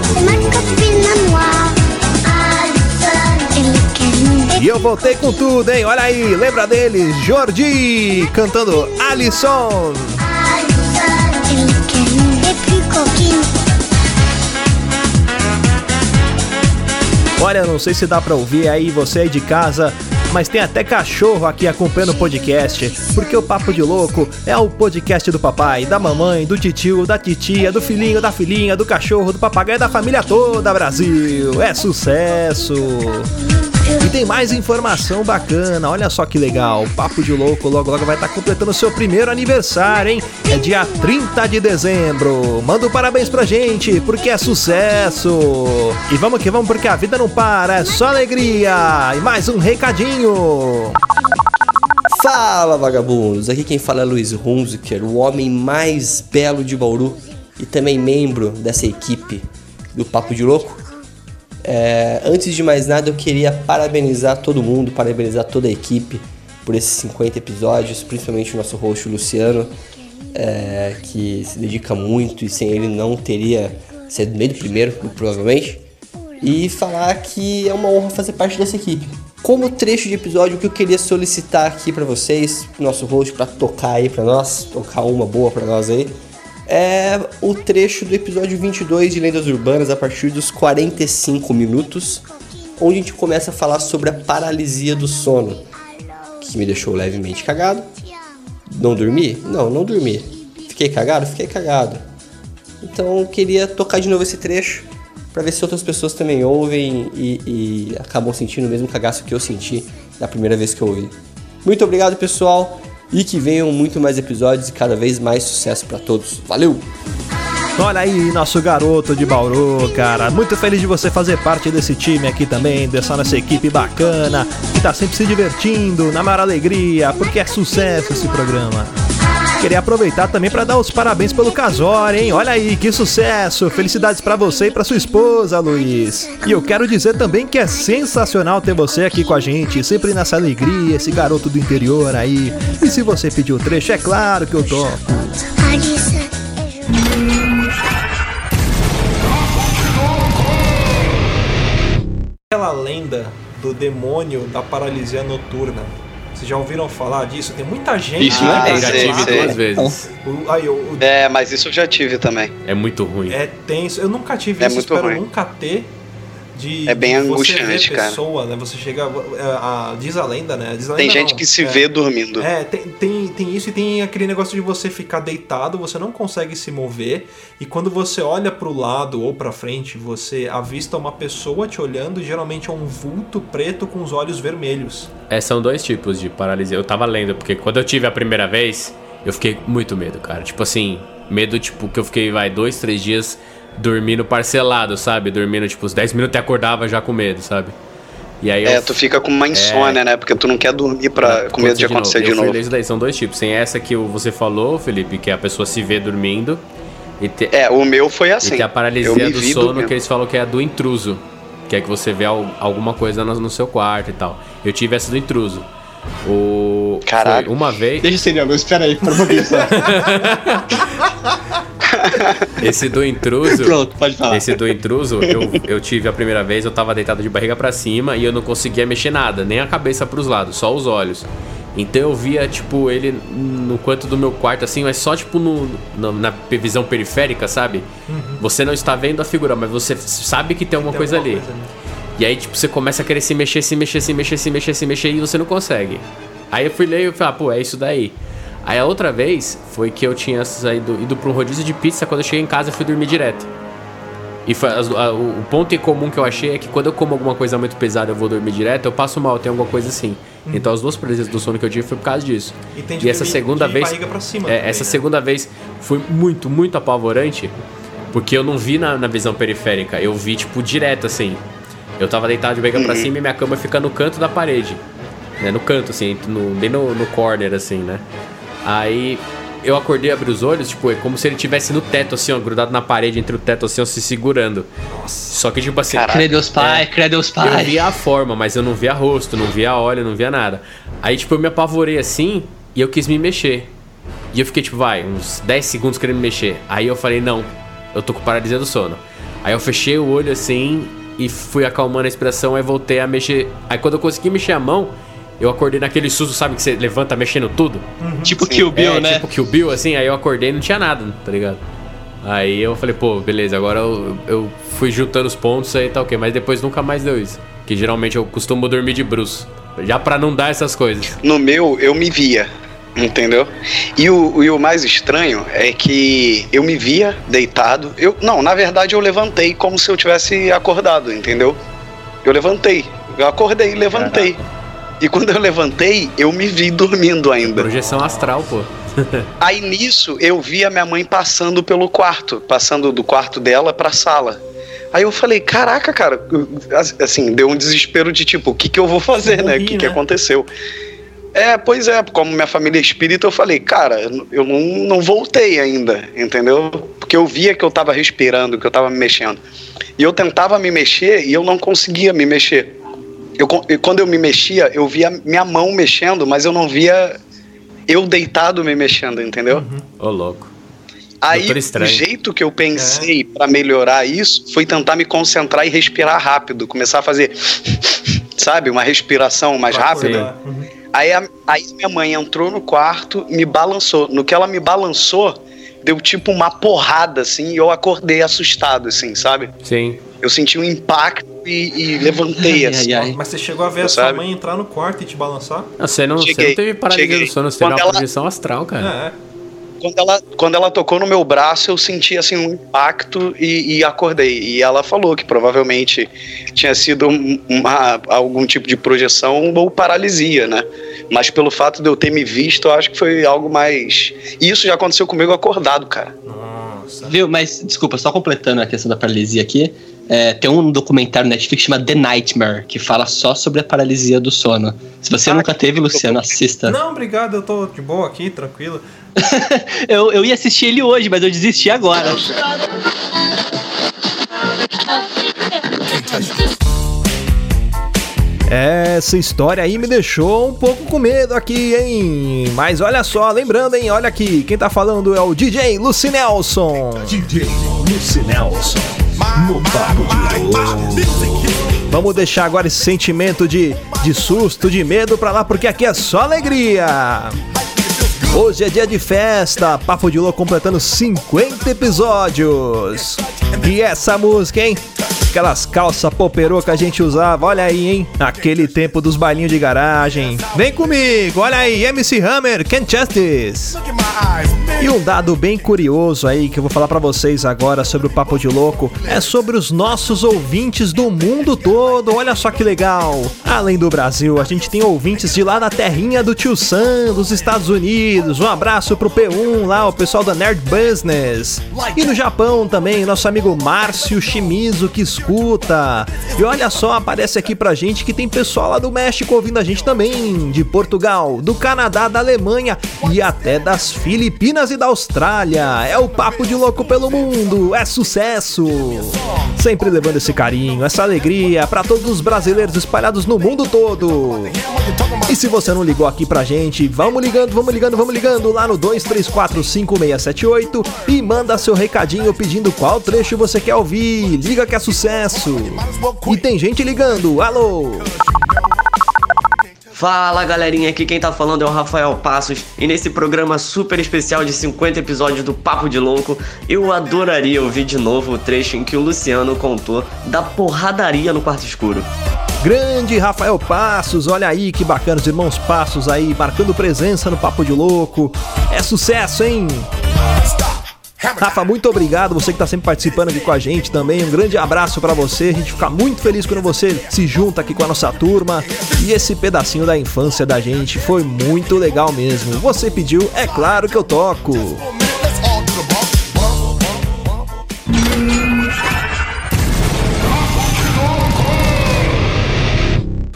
E eu voltei com tudo, hein? Olha aí, lembra dele, Jordi, cantando Alisson. Olha, não sei se dá pra ouvir aí você aí de casa, mas tem até cachorro aqui acompanhando o podcast, porque o Papo de Louco é o podcast do papai, da mamãe, do titio, da titia, do filhinho, da filhinha, do cachorro, do papagaio, da família toda, Brasil. É sucesso! E tem mais informação bacana, olha só que legal. O Papo de Louco logo logo vai estar completando seu primeiro aniversário, hein? É dia 30 de dezembro. Manda um parabéns pra gente, porque é sucesso. E vamos que vamos, porque a vida não para, é só alegria. E mais um recadinho. Fala vagabundos, aqui quem fala é Luiz Hunziker, o homem mais belo de Bauru e também membro dessa equipe do Papo de Louco. É, antes de mais nada, eu queria parabenizar todo mundo, parabenizar toda a equipe por esses 50 episódios, principalmente o nosso host Luciano, é, que se dedica muito e sem ele não teria sido meio do primeiro, provavelmente. E falar que é uma honra fazer parte dessa equipe. Como trecho de episódio, o que eu queria solicitar aqui pra vocês, nosso host, pra tocar aí pra nós, tocar uma boa pra nós aí, é o trecho do episódio 22 de Lendas Urbanas, a partir dos 45 minutos, onde a gente começa a falar sobre a paralisia do sono. Que me deixou levemente cagado. Não dormi? Não, não dormi. Fiquei cagado? Fiquei cagado. Então eu queria tocar de novo esse trecho para ver se outras pessoas também ouvem e, e acabam sentindo o mesmo cagaço que eu senti da primeira vez que eu ouvi. Muito obrigado, pessoal, e que venham muito mais episódios e cada vez mais sucesso para todos. Valeu! Olha aí, nosso garoto de Bauru, cara. Muito feliz de você fazer parte desse time aqui também, dessa nossa equipe bacana, que tá sempre se divertindo, na maior alegria, porque é sucesso esse programa. Queria aproveitar também para dar os parabéns pelo casório, hein? Olha aí, que sucesso! Felicidades para você e para sua esposa, Luiz. E eu quero dizer também que é sensacional ter você aqui com a gente, sempre nessa alegria, esse garoto do interior aí. E se você pediu o trecho, é claro que eu toco. Aquela lenda do demônio da paralisia noturna. Vocês já ouviram falar disso? Tem muita gente Isso, que né? tá Já tive duas vezes. O- aí, o- o- É, mas isso eu já tive também. É muito ruim. é tenso. Eu nunca tive É isso, muito espero ruim. nunca ter. De, É bem angustiante, cara. pessoa, né? Você chega. é, a- diz a lenda, né? Diz a Tem lenda gente não, que se é. vê dormindo. É, tem, tem, tem isso e tem aquele negócio de você ficar deitado, você não consegue se mover, e quando você olha pro lado ou pra frente, você avista uma pessoa te olhando, e geralmente é um vulto preto com os olhos vermelhos. É, são dois tipos de paralisia. Eu tava lendo, porque quando eu tive a primeira vez, eu fiquei com muito medo, cara. Tipo assim, medo, tipo, que eu fiquei, vai, dois, três dias dormindo parcelado, sabe? Dormindo, tipo, uns 10 minutos e acordava já com medo, sabe? E aí É, eu tu fica com uma insônia, né? Porque tu não quer dormir pra, com medo de acontecer de eu novo. ler isso daí, são dois tipos. Tem essa que o- você falou, Felipe, que a pessoa se vê dormindo. E te... É, o meu foi assim. E tem a Eu paralisia do sono, dormindo. que eles falam que é a do intruso. Que é que você vê al- alguma coisa no, no seu quarto e tal. Eu tive essa do intruso. O. Caralho. foi uma vez. Deixa eu acender a luz, espera aí, para um pouquinho só. <laughs> Esse do intruso. Pronto, pode falar. Esse do intruso, eu, eu tive a primeira vez, eu tava deitado de barriga pra cima e eu não conseguia mexer nada, nem a cabeça pros lados, só os olhos. Então eu via, tipo, ele no canto do meu quarto, assim, mas só, tipo, no, no- na visão periférica, sabe? Você não está vendo a figura, mas você sabe que tem alguma Tem coisa alguma ali. coisa ali. E aí, tipo, você começa a querer se mexer, se mexer, se mexer, se mexer, se mexer e você não consegue. Aí eu fui ler e eu falei, ah, pô, é isso daí. Aí a outra vez foi que eu tinha saído, ido pra um rodízio de pizza, quando eu cheguei em casa eu fui dormir direto. E foi- as- a- o, ponto em comum que eu achei é que quando eu como alguma coisa muito pesada eu vou dormir direto, eu passo mal, tem alguma coisa assim. Então as duas paralisias do sono que eu tive foi por causa disso. E tem de essa dormir segunda de vez. barriga pra cima é, também, essa né? segunda vez foi muito, muito apavorante. Porque eu não vi na, na visão periférica, eu vi, tipo, direto assim. Eu tava deitado de barriga pra Uhum. cima e minha cama fica no canto da parede. Né, no canto, assim, no, bem no, no corner, assim, né? Aí eu acordei, abri os olhos, tipo, é como se ele tivesse no teto, assim, ó, grudado na parede, entre o teto, assim, ó, se segurando. Só que, tipo assim. Crê Deus Pai, crê Deus Pai. Eu via a forma, mas eu não via rosto, não via óleo, não via nada. Aí, tipo, eu me apavorei assim e eu quis me mexer. E eu fiquei, tipo, vai, uns 10 segundos querendo me mexer. Aí eu falei, não, eu tô com paralisia do sono. Aí eu fechei o olho assim e fui acalmando a respiração, aí voltei a mexer. Aí quando eu consegui mexer a mão, eu acordei naquele susto, sabe, que você levanta mexendo tudo? Tipo Kill Bill, é, né? Tipo Kill Bill, assim, aí eu acordei e não tinha nada, tá ligado? Aí eu falei, pô, beleza, agora eu, eu fui juntando os pontos aí tá ok, mas depois nunca mais deu isso. Que geralmente eu costumo dormir de bruço. Já pra não dar essas coisas. No meu, eu me via, entendeu? E o, e o mais estranho é que eu me via deitado. Eu, não, na verdade eu levantei como se eu tivesse acordado, entendeu? Eu levantei. Eu acordei e levantei. E quando eu levantei, eu me vi dormindo ainda. Projeção astral, pô. <laughs> Aí nisso eu vi a minha mãe passando pelo quarto, passando do quarto dela pra sala. Aí eu falei, caraca, cara, assim, deu um desespero de tipo, o que que eu vou fazer, né? O que que aconteceu? É, pois é, como minha família é espírita, eu falei, cara, eu não, não voltei ainda, entendeu? Porque eu via que eu tava respirando, que eu tava me mexendo. E eu tentava me mexer e eu não conseguia me mexer. Eu, quando eu me mexia, eu via minha mão mexendo, mas eu não via eu deitado me mexendo, entendeu? Ô, louco. Aí, o jeito que eu pensei pra melhorar isso foi tentar me concentrar e respirar rápido, começar a fazer, sabe, uma respiração mais rápida. Aí, a- aí minha mãe entrou no quarto, me balançou. No que ela me balançou, deu tipo uma porrada, assim, e eu acordei assustado, assim, sabe? Sim. Eu senti um impacto e, e levantei, <laughs> assim. Mas você chegou a ver a Sabe? sua mãe entrar no quarto e te balançar? Não, você não, você Cheguei, não teve paralisia cheguei. do sono, você teve uma ela- projeção astral, cara. É. Quando ela, quando ela tocou no meu braço, eu senti assim um impacto e, e acordei. E ela falou que provavelmente tinha sido um- uma, algum tipo de projeção ou paralisia, né? Mas pelo fato de eu ter me visto, eu acho que foi algo mais. E isso já aconteceu comigo acordado, cara. Viu? Mas, desculpa, só completando a questão da paralisia aqui. é, tem um documentário na Netflix chamado The Nightmare, que fala só sobre a paralisia do sono. Se você nunca teve, Luciano, assista. Não, obrigado, eu tô de boa aqui, tranquilo. <laughs> Eu, eu ia assistir ele hoje, mas eu desisti agora. Essa história aí me deixou um pouco com medo aqui, hein? Mas olha só, lembrando, hein? Olha aqui, quem tá falando é o DJ Lucy Nelson. DJ Lucy Nelson. No papo de. Vamos deixar agora esse sentimento de, de susto, de medo pra lá, porque aqui é só alegria. Hoje é dia de festa, Papo de Louco completando 50 episódios. E essa música, hein? Aquelas calças poperô que a gente usava, olha aí, hein? Aquele tempo dos bailinhos de garagem. Vem comigo, olha aí, MC Hammer, Can't Justice. E um dado bem curioso aí que eu vou falar pra vocês agora sobre o Papo de Louco é sobre os nossos ouvintes do mundo todo. Olha só que legal. Além do Brasil, a gente tem ouvintes de lá da terrinha do Tio Sam, dos Estados Unidos. Um abraço pro P1 lá, o pessoal da Nerd Business. E no Japão também, nosso amigo Márcio Shimizu que escuta. E olha só, aparece aqui pra gente que tem pessoal lá do México ouvindo a gente também, de Portugal, do Canadá, da Alemanha e até das Filipinas e da Austrália. É o papo de louco pelo mundo, é sucesso. Sempre levando esse carinho, essa alegria pra todos os brasileiros espalhados no mundo todo. E se você não ligou aqui pra gente, vamos ligando, vamos ligando, vamos ligando lá no 2345678 e manda seu recadinho pedindo qual trecho você quer ouvir. Liga que é sucesso. E tem gente ligando. Alô. Fala galerinha, aqui quem tá falando é o Rafael Passos e nesse programa super especial de 50 episódios do Papo de Louco, eu adoraria ouvir de novo o trecho em que o Luciano contou da porradaria no quarto escuro. Grande Rafael Passos, olha aí que bacana, os irmãos Passos aí marcando presença no Papo de Louco. É sucesso, hein? Rafa, muito obrigado, você que tá sempre participando aqui com a gente também. Um grande abraço pra você. A gente fica muito feliz quando você se junta aqui com a nossa turma. E esse pedacinho da infância da gente foi muito legal mesmo. Você pediu, é claro que eu toco.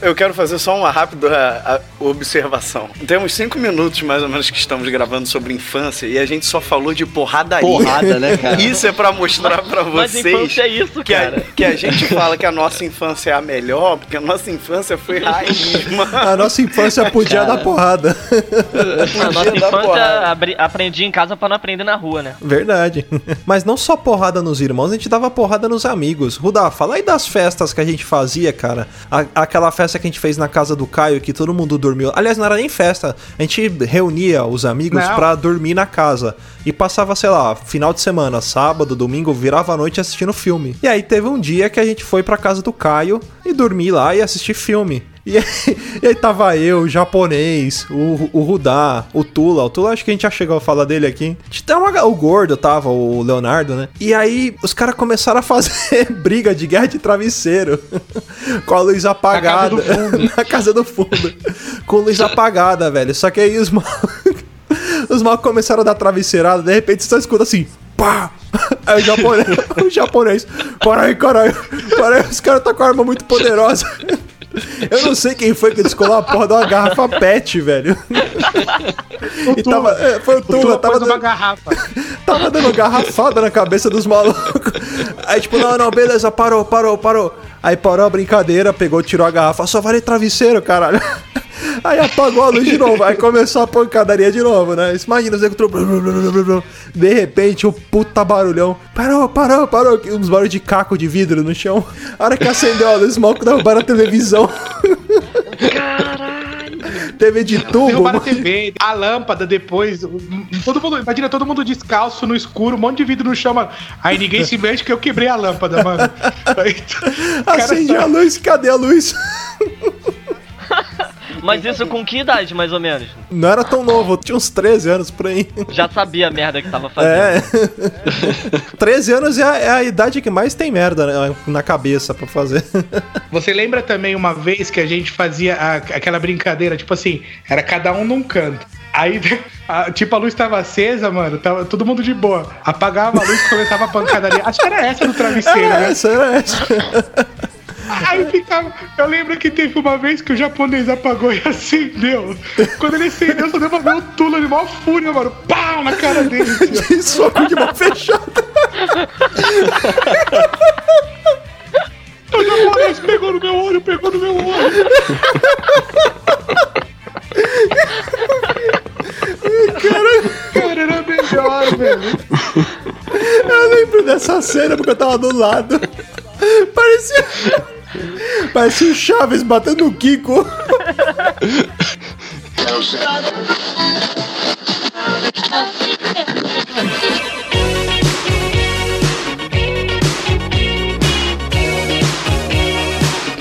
Eu quero fazer só uma rápida a, a, observação. Temos cinco minutos mais ou menos que estamos gravando sobre infância e a gente só falou de porradaria. Porrada, né, <laughs> cara? Isso é pra mostrar pra Mas vocês infância é isso, que, a, cara. que a gente fala que a nossa infância é a melhor, porque a nossa infância foi raiz, mano. A nossa infância podia dar porrada. A nossa infância abri- aprendi em casa pra não aprender na rua, né? Verdade. Mas não só porrada nos irmãos, a gente dava porrada nos amigos. Rudá, fala aí das festas que a gente fazia, cara. A- aquela festa que a gente fez na casa do Caio, que todo mundo dormiu. Aliás, não era nem festa. A gente reunia os amigos Não. pra dormir na casa. E passava, sei lá, final de semana, sábado, domingo, virava a noite assistindo filme. E aí teve um dia que a gente foi pra casa do Caio e dormi lá e assistir filme. E aí, <laughs> e aí tava eu, o japonês, o, o Rudá, o Tula. O Tula acho que a gente já chegou a falar dele aqui. Uma, o gordo tava, o Leonardo, né? E aí os caras começaram a <laughs> fazer briga de guerra de travesseiro. <laughs> com a luz apagada. Na casa do fundo. com a luz apagada, velho. Só que aí os mal... os mal começaram a dar travesseirada. De repente você só escuta assim. Pá! Aí o japonês, o japonês, para aí, caralho, para aí, os caras tá com a arma muito poderosa. Eu não sei quem foi que descolou a porra de uma garrafa pet, velho. E tava, é, foi o Tula, tava pôs uma dando, garrafa. <laughs> tava dando garrafada na cabeça dos malucos. Aí, tipo, não, não, beleza, parou, parou, parou. Aí parou a brincadeira, pegou, tirou a garrafa, só vale travesseiro, caralho. Aí apagou a luz de novo, aí começou a pancadaria de novo, né? Imagina, os tudo- De repente, o puta barulhão. Parou, parou, parou. Uns barulhos de caco de vidro no chão. A hora que acendeu a luz, os malucos derrubaram a televisão. TV de tubo. Derrubaram a TV, a lâmpada depois. Todo mundo, imagina todo mundo descalço no escuro, um monte de vidro no chão, mano. Aí ninguém se mexe que eu quebrei a lâmpada, mano. Aí, <laughs> Acende a luz, cadê a luz? Mas isso com que idade, mais ou menos? Não era tão novo, eu tinha uns 13 anos por aí. Já sabia a merda que tava fazendo. É. <laughs> 13 anos é a, é a idade que mais tem merda né, na cabeça pra fazer. <laughs> Você lembra também uma vez que a gente fazia a- aquela brincadeira, tipo assim, era cada um num canto. Aí, <laughs> a- tipo, a luz tava acesa, mano, tava todo mundo de boa. Apagava a luz e começava a pancadaria. Acho que era essa do travesseiro, Era né? essa, era essa. Aí ficava. Eu lembro que teve uma vez que o japonês apagou e acendeu. Quando ele acendeu, só deu pra ver o Tula de maior fúria, mano. Pau na cara dele. De soco de mão fechada. O japonês pegou no meu olho, pegou no meu olho. Cara, era melhor, velho. Eu lembro dessa cena porque eu tava do lado. Parecia. Parecia o Chaves batendo o Kiko.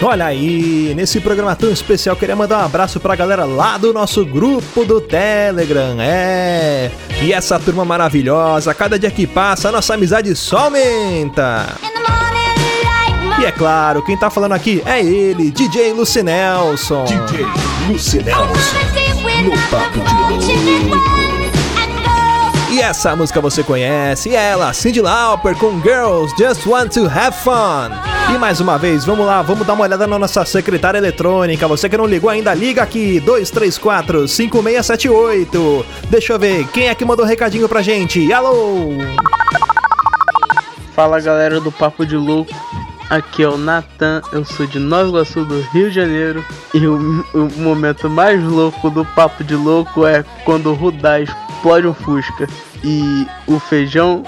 Olha aí, nesse programa tão especial, queria mandar um abraço pra galera lá do nosso grupo do Telegram. É. E essa turma maravilhosa, cada dia que passa, a nossa amizade só aumenta. E é claro, quem tá falando aqui é ele, DJ Lucinelson. DJ Lucinelson, no Papo de Louco. E essa música você conhece, ela, Cyndi Lauper com Girls Just Want to Have Fun. E mais uma vez, vamos lá, vamos dar uma olhada na nossa secretária eletrônica. Você que não ligou ainda, liga aqui, 234-5678. Deixa eu ver, quem é que mandou recadinho pra gente? Alô? Fala galera do Papo de Louco, aqui é o Natan, eu sou de Nova Iguaçu do Rio de Janeiro e o, o momento mais louco do Papo de Louco é quando o Rudá explode um Fusca e o feijão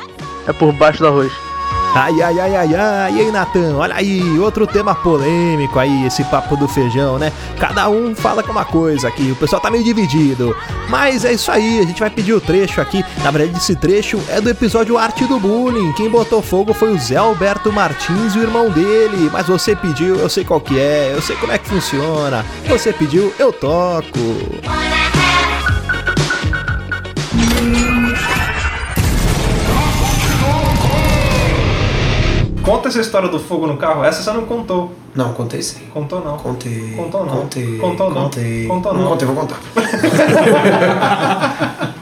é por baixo do arroz. Ai, ai, ai, ai, ai, e aí, Natan? Olha aí, outro tema polêmico aí, esse papo do feijão, né? Cada um fala com uma coisa aqui, o pessoal tá meio dividido. Mas é isso aí, a gente vai pedir o trecho aqui. Na verdade, esse trecho é do episódio Arte do Bullying. Quem botou fogo foi o Zé Alberto Martins e o irmão dele. Mas você pediu, eu sei qual que é, eu sei como é que funciona. Você pediu, eu toco. Conta essa história do fogo no carro. Essa você não contou. Não, contei sim. Contou não. Contei. Contou não. Contei. Contou não. Contei. Contou não. contei, vou contar. <laughs>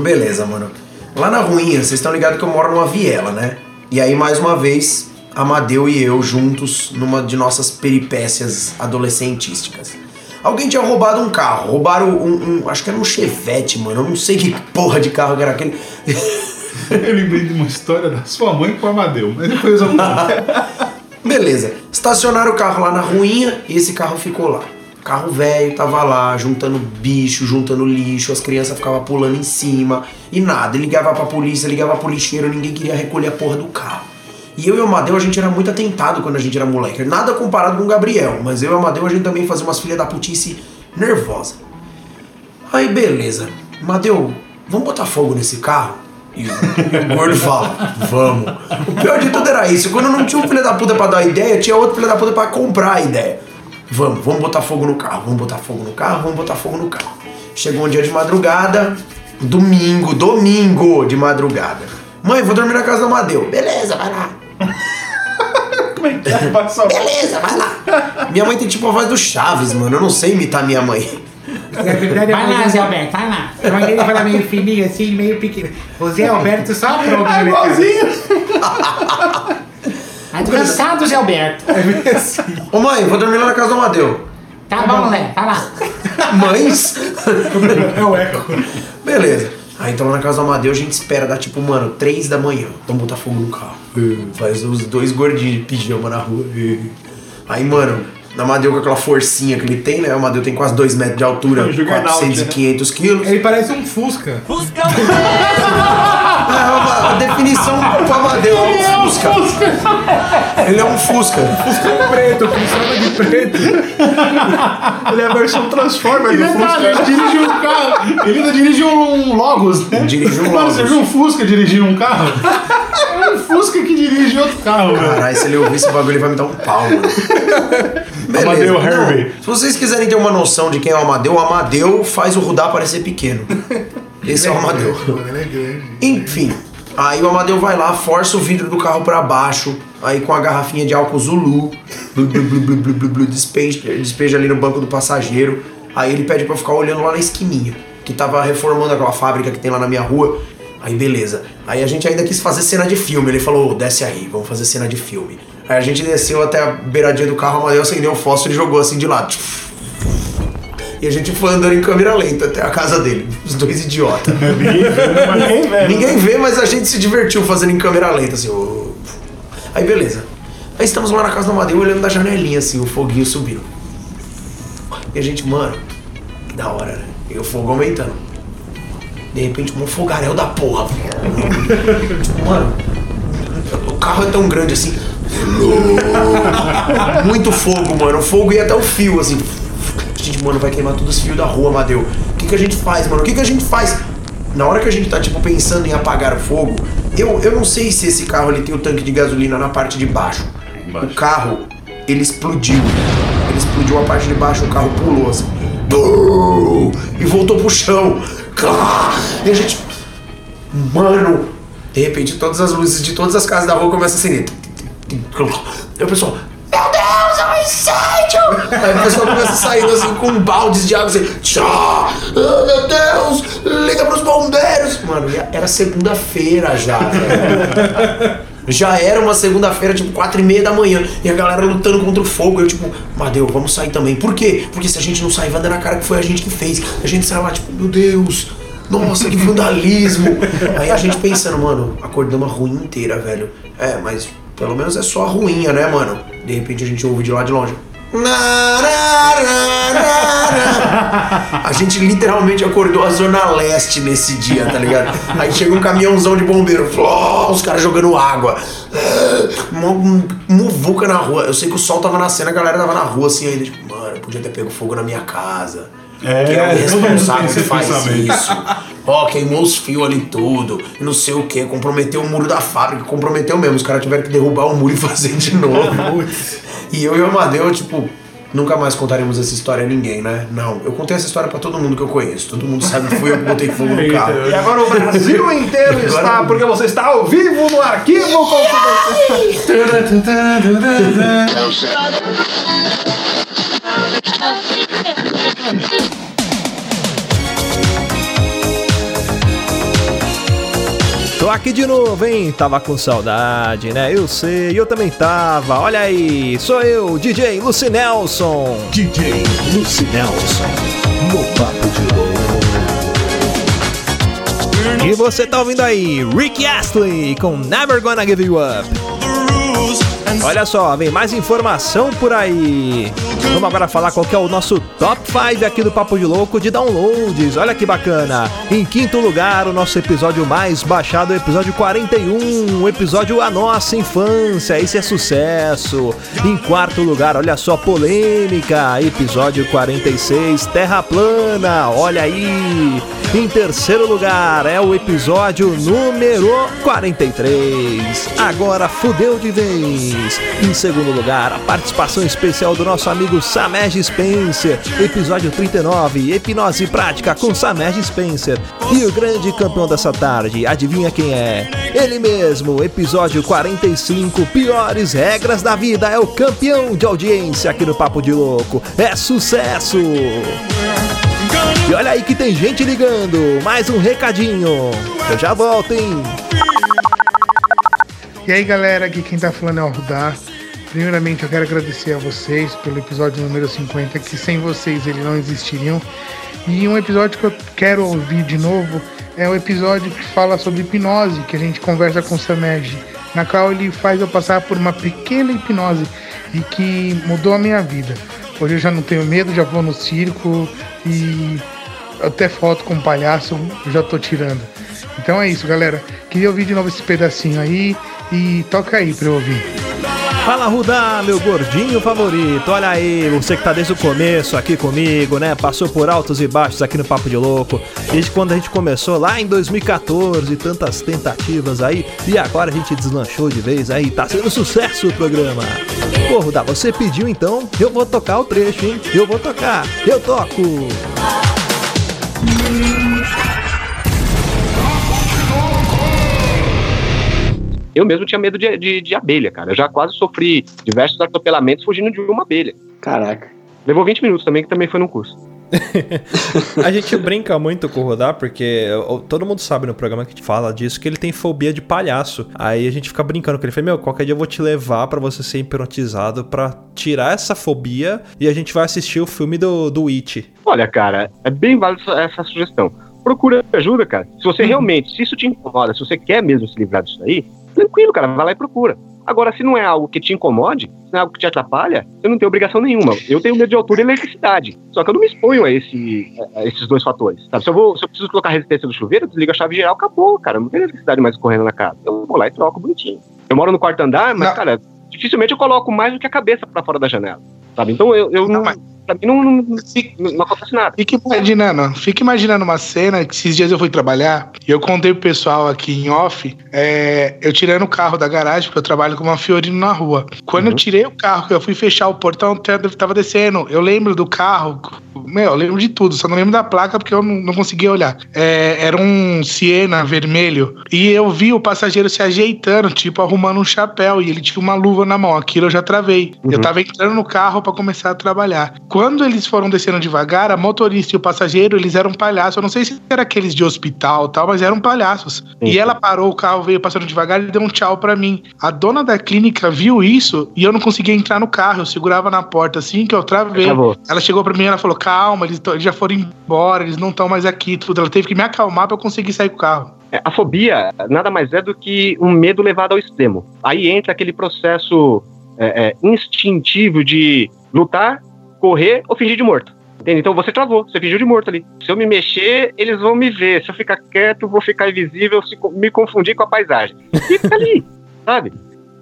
Beleza, mano. Lá na ruinha, vocês estão ligados que eu moro numa viela, né? E aí, mais uma vez, Amadeu e eu juntos numa de nossas peripécias adolescentísticas. Alguém tinha roubado um carro. Roubaram um, um- Acho que era um Chevette, mano. Eu não sei que porra de carro que era aquele. <laughs> <laughs> Eu lembrei de uma história da sua mãe com o Amadeu, mas depois eu <laughs> Beleza. Estacionaram o carro lá na ruinha e esse carro ficou lá. Carro velho, tava lá, juntando bicho, juntando lixo, as crianças ficavam pulando em cima e nada. Ele ligava pra polícia, ligava pro lixeiro, ninguém queria recolher a porra do carro. E eu e o Amadeu, a gente era muito atentado quando a gente era moleque. Nada comparado com o Gabriel, mas eu e o Amadeu, a gente também fazia umas filhas da putice nervosa. Aí, beleza. Amadeu, vamos botar fogo nesse carro? E o, e o gordo fala, vamos. O pior de tudo era isso. Quando não tinha um filho da puta pra dar ideia, tinha outro filho da puta pra comprar a ideia. Vamos, vamos botar fogo no carro, vamos botar fogo no carro, vamos botar fogo no carro. Chegou um dia de madrugada, domingo, domingo de madrugada. Mãe, vou dormir na casa do Amadeu. Beleza, vai lá. <laughs> Como é que é? Beleza, vai lá. Minha mãe tem tipo a voz do Chaves, mano. Eu não sei imitar minha mãe. Na verdade, vai lá, Zé Alberto, vai lá. A mãe dele fala meio fininho assim, meio pequeno. O Zé Alberto só apronta. É né, igualzinho. Tá cansado, Zé Alberto. Ô mãe, vou dormir lá na casa do Amadeu. Tá bom, Zé, vai lá. <laughs> Mães? É o eco. Beleza. Aí então lá na casa do Amadeu a gente espera dar tipo, mano, 3 da manhã. Vamos botar fogo no carro. Faz os dois gordinhos de pijama na rua. Aí, mano, o Amadeu com aquela forcinha que ele tem, né? O Amadeu tem quase 2 metros de altura, Um <laughs> Juggernaut, 400 e né? 500 quilos. Ele parece um Fusca. Fusca! a definição do Amadeu é um Fusca. Ele é um Fusca. Fusca preto, funciona de preto. <laughs> Ele é a versão Transformer E do detalhe, ele Fusca. dirige um carro. Ele ainda dirige um Logos, né? Dirige um Mano, Logos. você viu um Fusca dirigindo um carro? <laughs> É Fusca que dirige outro carro, velho. Caralho, se ele ouvir esse bagulho, ele vai me dar um pau, mano. <laughs> Beleza. Amadeu Não, Herbie. Se vocês quiserem ter uma noção de quem é o Amadeu, o Amadeu faz o Rudá parecer pequeno. <laughs> Esse é o Amadeu. Ele é grande. Enfim, aí o Amadeu vai lá, força o vidro do carro pra baixo, aí com a garrafinha de álcool Zulu, blu, blu, blu, despeja, despeja ali no banco do passageiro. Aí ele pede pra eu ficar olhando lá na esquininha, que tava reformando aquela fábrica que tem lá na minha rua. Aí beleza. Aí a gente ainda quis fazer cena de filme. Ele falou, desce aí, vamos fazer cena de filme. Aí a gente desceu até a beiradinha do carro, Amadeu acendeu o fósforo e jogou assim de lado. E a gente foi andando em câmera lenta até a casa dele. Os dois idiotas. <laughs> Ninguém vê, mas ninguém vê. né? Ninguém vê, mas a gente se divertiu fazendo em câmera lenta, assim. Aí beleza. Aí estamos lá na casa do Amadeu olhando da janelinha, assim, o foguinho subindo. E a gente, mano, que da hora, né? E o fogo aumentando. De repente, um fogaréu da porra. mano, o carro é tão grande assim. <laughs> Muito fogo, mano. O fogo ia até o fio, assim. A gente, mano, vai queimar todos os fios da rua, Amadeu. O que, que a gente faz, mano? O que, que a gente faz? Na hora que a gente tá, tipo, pensando em apagar o fogo, eu, eu não sei se esse carro ele tem o tanque de gasolina na parte de baixo. O carro, ele explodiu. Ele explodiu a parte de baixo, o carro pulou assim. E voltou pro chão. E a gente. Mano! De repente, todas as luzes de todas as casas da rua começam a acender. Aí o pessoal. Meu Deus, é um incêndio! Aí o pessoal começa saindo assim com baldes de água assim. Tchá! Ah, meu Deus! Liga pros bombeiros! Mano, era segunda-feira já, velho. Já era uma segunda-feira, tipo, quatro e meia da manhã. E a galera lutando contra o fogo. Eu, tipo, Madeu, vamos sair também. Por quê? Porque se a gente não sair, vai dar na cara que foi a gente que fez. A gente sai lá, tipo, meu Deus. Nossa, que vandalismo! <laughs> Aí a gente pensando, mano, acordamos a ruim inteira, velho. É, mas pelo menos é só a ruinha, né, mano? De repente a gente ouve de lá de longe. A gente literalmente acordou a Zona Leste nesse dia, tá ligado? Aí chega um caminhãozão de bombeiro, fló, os caras jogando água. Uma muvuca na rua. Eu sei que o sol tava nascendo, a galera tava na rua assim ainda, tipo, mano, podia ter pego fogo na minha casa. É, que é o responsável que faz pensamento. isso. Ó, queimou os fios ali tudo, não sei o que, comprometeu o muro da fábrica, comprometeu mesmo. Os caras tiveram que derrubar o muro e <laughs> fazer de novo. E eu e o Amadeu, tipo, nunca mais contaremos essa história a ninguém, né? Não, eu contei essa história pra todo mundo que eu conheço. Todo mundo sabe que fui eu que botei fogo no <laughs> carro. E agora o Brasil <laughs> inteiro Agora- está, porque você está ao vivo no arquivo <laughs> Tô aqui de novo, hein? Tava com saudade, né? Eu sei, eu também tava. Olha aí, sou eu, DJ Lucy Nelson. DJ Lucy Nelson, no Papo de Louco. E você tá ouvindo aí Rick Astley com Never Gonna Give You Up. Olha só, vem mais informação por aí. Vamos agora falar qual é o nosso top 5 aqui do Papo de Louco de downloads. Olha que bacana. Em quinto lugar, o nosso episódio mais baixado, o episódio 41, o episódio A Nossa Infância. Esse é sucesso. Em quarto lugar, olha só, polêmica, episódio 46, Terra Plana. Olha aí. Em terceiro lugar, é o episódio número 43. Agora fudeu de vez. Em segundo lugar, a participação especial do nosso amigo Samed Spencer, episódio 39, Hipnose Prática com Samed Spencer. E o grande campeão dessa tarde, adivinha quem é? Ele mesmo, episódio 45, Piores Regras da Vida, é o campeão de audiência aqui no Papo de Louco. É sucesso! E olha aí que tem gente ligando, mais um recadinho. Eu já volto, hein? E aí galera, aqui quem tá falando é o Rudá. Primeiramente eu quero agradecer a vocês pelo episódio número 50, que sem vocês ele não existiriam. E um episódio que eu quero ouvir de novo é o episódio que fala sobre hipnose, que a gente conversa com o Samed, na qual ele faz eu passar por uma pequena hipnose e que mudou a minha vida. Hoje eu já não tenho medo, já vou no circo e até foto com palhaço eu já tô tirando. Então é isso, galera. Queria ouvir de novo esse pedacinho aí e toca aí pra eu ouvir. Fala Rudá, meu gordinho favorito. Olha aí, você que tá desde o começo aqui comigo, né? Passou por altos e baixos aqui no Papo de Louco. Desde quando a gente começou lá em 2014, tantas tentativas aí. E agora a gente deslanchou de vez aí. Tá sendo sucesso o programa. Pô, Rudá, você pediu então? Eu vou tocar o trecho, hein? Eu vou tocar. Eu toco. Eu mesmo tinha medo de, de, de abelha, cara. Eu já quase sofri diversos atropelamentos fugindo de uma abelha. Caraca. Levou 20 minutos também, que também foi num curso. <laughs> A gente brinca muito com o Rodar, porque todo mundo sabe no programa que a gente fala disso, que ele tem fobia de palhaço. Aí a gente fica brincando com ele. Fala, meu, qualquer dia eu vou te levar pra você ser hipnotizado pra tirar essa fobia e a gente vai assistir o filme do, do It. Olha, cara, é bem válida essa- sugestão. Procura ajuda, cara. Se você realmente, se isso te incomoda, se você quer mesmo se livrar disso aí, tranquilo, cara, vai lá e procura. Agora, se não é algo que te incomode, se não é algo que te atrapalha, você não tem obrigação nenhuma. Eu tenho medo de altura e eletricidade. Só que eu não me exponho a, esse, a esses dois fatores. Sabe? Se, eu vou, se eu preciso colocar a resistência do chuveiro, eu desligo a chave geral, acabou, cara. Não tem eletricidade mais correndo na casa. Eu vou lá e troco bonitinho. Eu moro no quarto andar, mas, cara, dificilmente eu coloco mais do que a cabeça pra fora da janela. Sabe? Então eu, eu não. Pra mim não, não, não, não acontece nada. Fica imaginando, fica imaginando uma cena que esses dias eu fui trabalhar e eu contei pro pessoal aqui em off, é, eu tirando o carro da garagem, porque eu trabalho com uma Fiorino na rua. Quando eu tirei o carro, que eu fui fechar o portão, tava descendo. Eu lembro do carro, meu, eu lembro de tudo, só não lembro da placa porque eu não, não conseguia olhar. É, era um Siena vermelho e eu vi o passageiro se ajeitando, tipo, arrumando um chapéu e ele tinha uma luva na mão. Aquilo eu já travei. Eu tava entrando no carro pra começar a trabalhar. Quando eles foram descendo devagar, a motorista e o passageiro, eles eram palhaços. Eu não sei se era aqueles de hospital e tal, mas eram palhaços. E ela parou o carro, veio passando devagar e deu um tchau pra mim. A dona da clínica viu isso e eu não conseguia entrar no carro. Eu segurava na porta assim que eu travei. Travou. Ela chegou pra mim e ela falou: calma, eles, eles já foram embora, eles não estão mais aqui. Tudo. Ela teve que me acalmar pra eu conseguir sair com o carro. É, A fobia nada mais é do que um medo levado ao extremo. Aí entra aquele processo é, é, instintivo de lutar, correr ou fingir de morto. Entende? Então você travou, você fingiu de morto ali. Se eu me mexer, eles vão me ver. Se eu ficar quieto, vou ficar invisível, se me confundir com a paisagem. Fica ali, <laughs> sabe?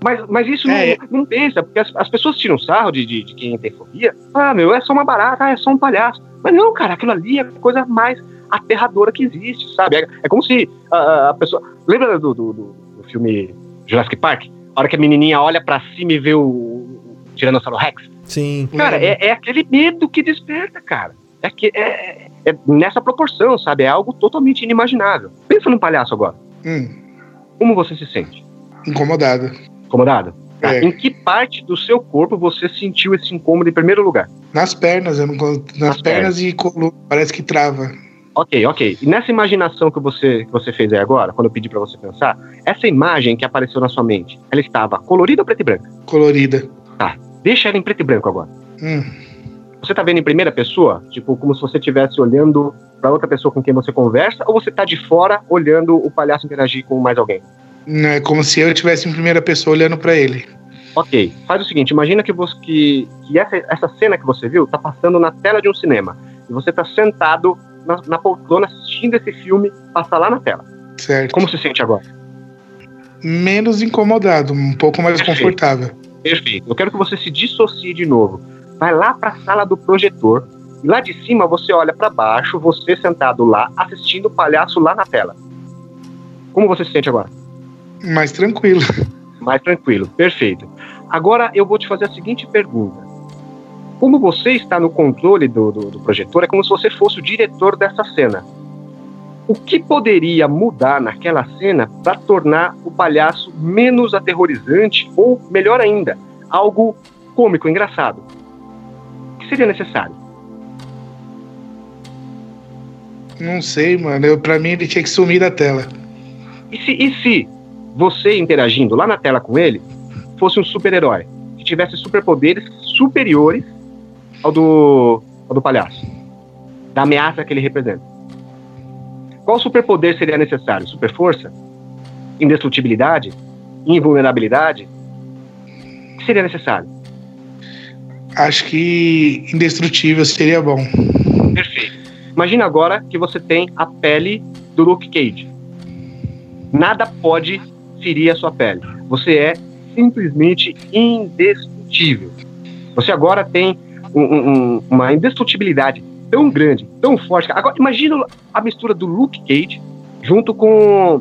Mas, mas isso É, não, não pensa, porque as, as pessoas tiram sarro de, de, de quem tem fobia. Ah, meu, é só uma barata, ah, é só um palhaço. Mas não, cara, aquilo ali é a coisa mais aterradora que existe, sabe? É, é como se a, a pessoa. Lembra do, do, do- do filme Jurassic Park? A hora que a menininha olha pra cima e vê o, o Tiranossauro Rex? Sim. Cara, é, é aquele medo que desperta, cara. É, que, é, é nessa proporção, sabe? É algo totalmente inimaginável. Pensa num palhaço agora. Hum, Como você se sente? incomodado. Incomodado? Tá. É. Em que parte do seu corpo você sentiu esse incômodo em primeiro lugar? Nas pernas, eu não, con- nas, pernas e coluna, parece que trava. Ok, ok. E nessa imaginação que você, que você fez aí agora, quando eu pedi pra você pensar, essa imagem que apareceu na sua mente, ela estava colorida ou preta e branca? Colorida. Tá. Deixa ela em preto e branco agora. Hum, Você tá vendo em primeira pessoa? Tipo, como se você estivesse olhando pra outra pessoa com quem você conversa, ou você tá de fora olhando o palhaço interagir com mais alguém? É como se eu estivesse em primeira pessoa olhando pra ele. Ok, faz o seguinte, imagina que, você, que, que essa, essa cena que você viu tá passando na tela de um cinema. E você tá sentado na, na poltrona assistindo esse filme passar lá na tela. Certo. Como se sente agora? Menos incomodado, um pouco mais Perfeito. confortável. Perfeito. Eu quero que você se dissocie de novo. Vai lá para a sala do projetor. E lá de cima você olha para baixo, você sentado lá, assistindo o palhaço lá na tela. Como você se sente agora? Mais tranquilo. Mais tranquilo. Perfeito. Agora eu vou te fazer a seguinte pergunta. Como você está no controle do, do, do projetor, é como se você fosse o diretor dessa cena. O que poderia mudar naquela cena para tornar o palhaço menos aterrorizante ou, melhor ainda, algo cômico, engraçado? O que seria necessário? Não sei, mano. Eu, pra mim ele tinha que sumir da tela. E se, e se você interagindo lá na tela com ele fosse um super-herói que tivesse superpoderes superiores ao do, ao do palhaço, da ameaça que ele representa? Qual superpoder seria necessário? Super força? Indestrutibilidade? Invulnerabilidade? O que seria necessário? Acho que indestrutível seria bom. Perfeito. Imagina agora que você tem a pele do Luke Cage. Nada pode ferir a sua pele. Você é simplesmente indestrutível. Você agora tem um- um- um- uma indestrutibilidade tão grande, tão forte. Agora, imagina a mistura do Luke Cage junto com.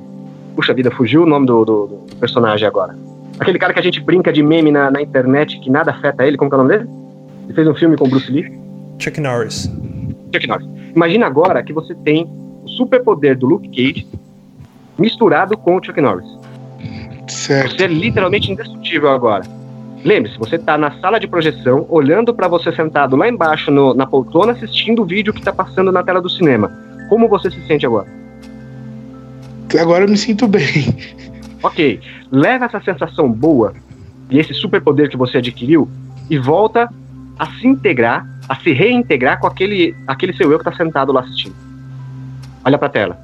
Puxa vida, fugiu o nome do, do- do personagem agora. Aquele cara que a gente brinca de meme na, na internet que nada afeta ele, como que é o nome dele? Ele fez um filme com Bruce Lee. Chuck Norris. Chuck Norris. Imagina agora que você tem o superpoder do Luke Cage misturado com o Chuck Norris. Certo. Você é literalmente indestrutível agora. Lembre-se, você tá na sala de projeção, olhando pra você sentado lá embaixo no- na poltrona, assistindo o vídeo que tá passando na tela do cinema. Como você se sente agora? Agora eu me sinto bem. Ok, leva essa sensação boa e esse superpoder que você adquiriu e volta a se integrar, a se reintegrar com aquele, aquele seu eu que tá sentado lá assistindo. Olha pra tela.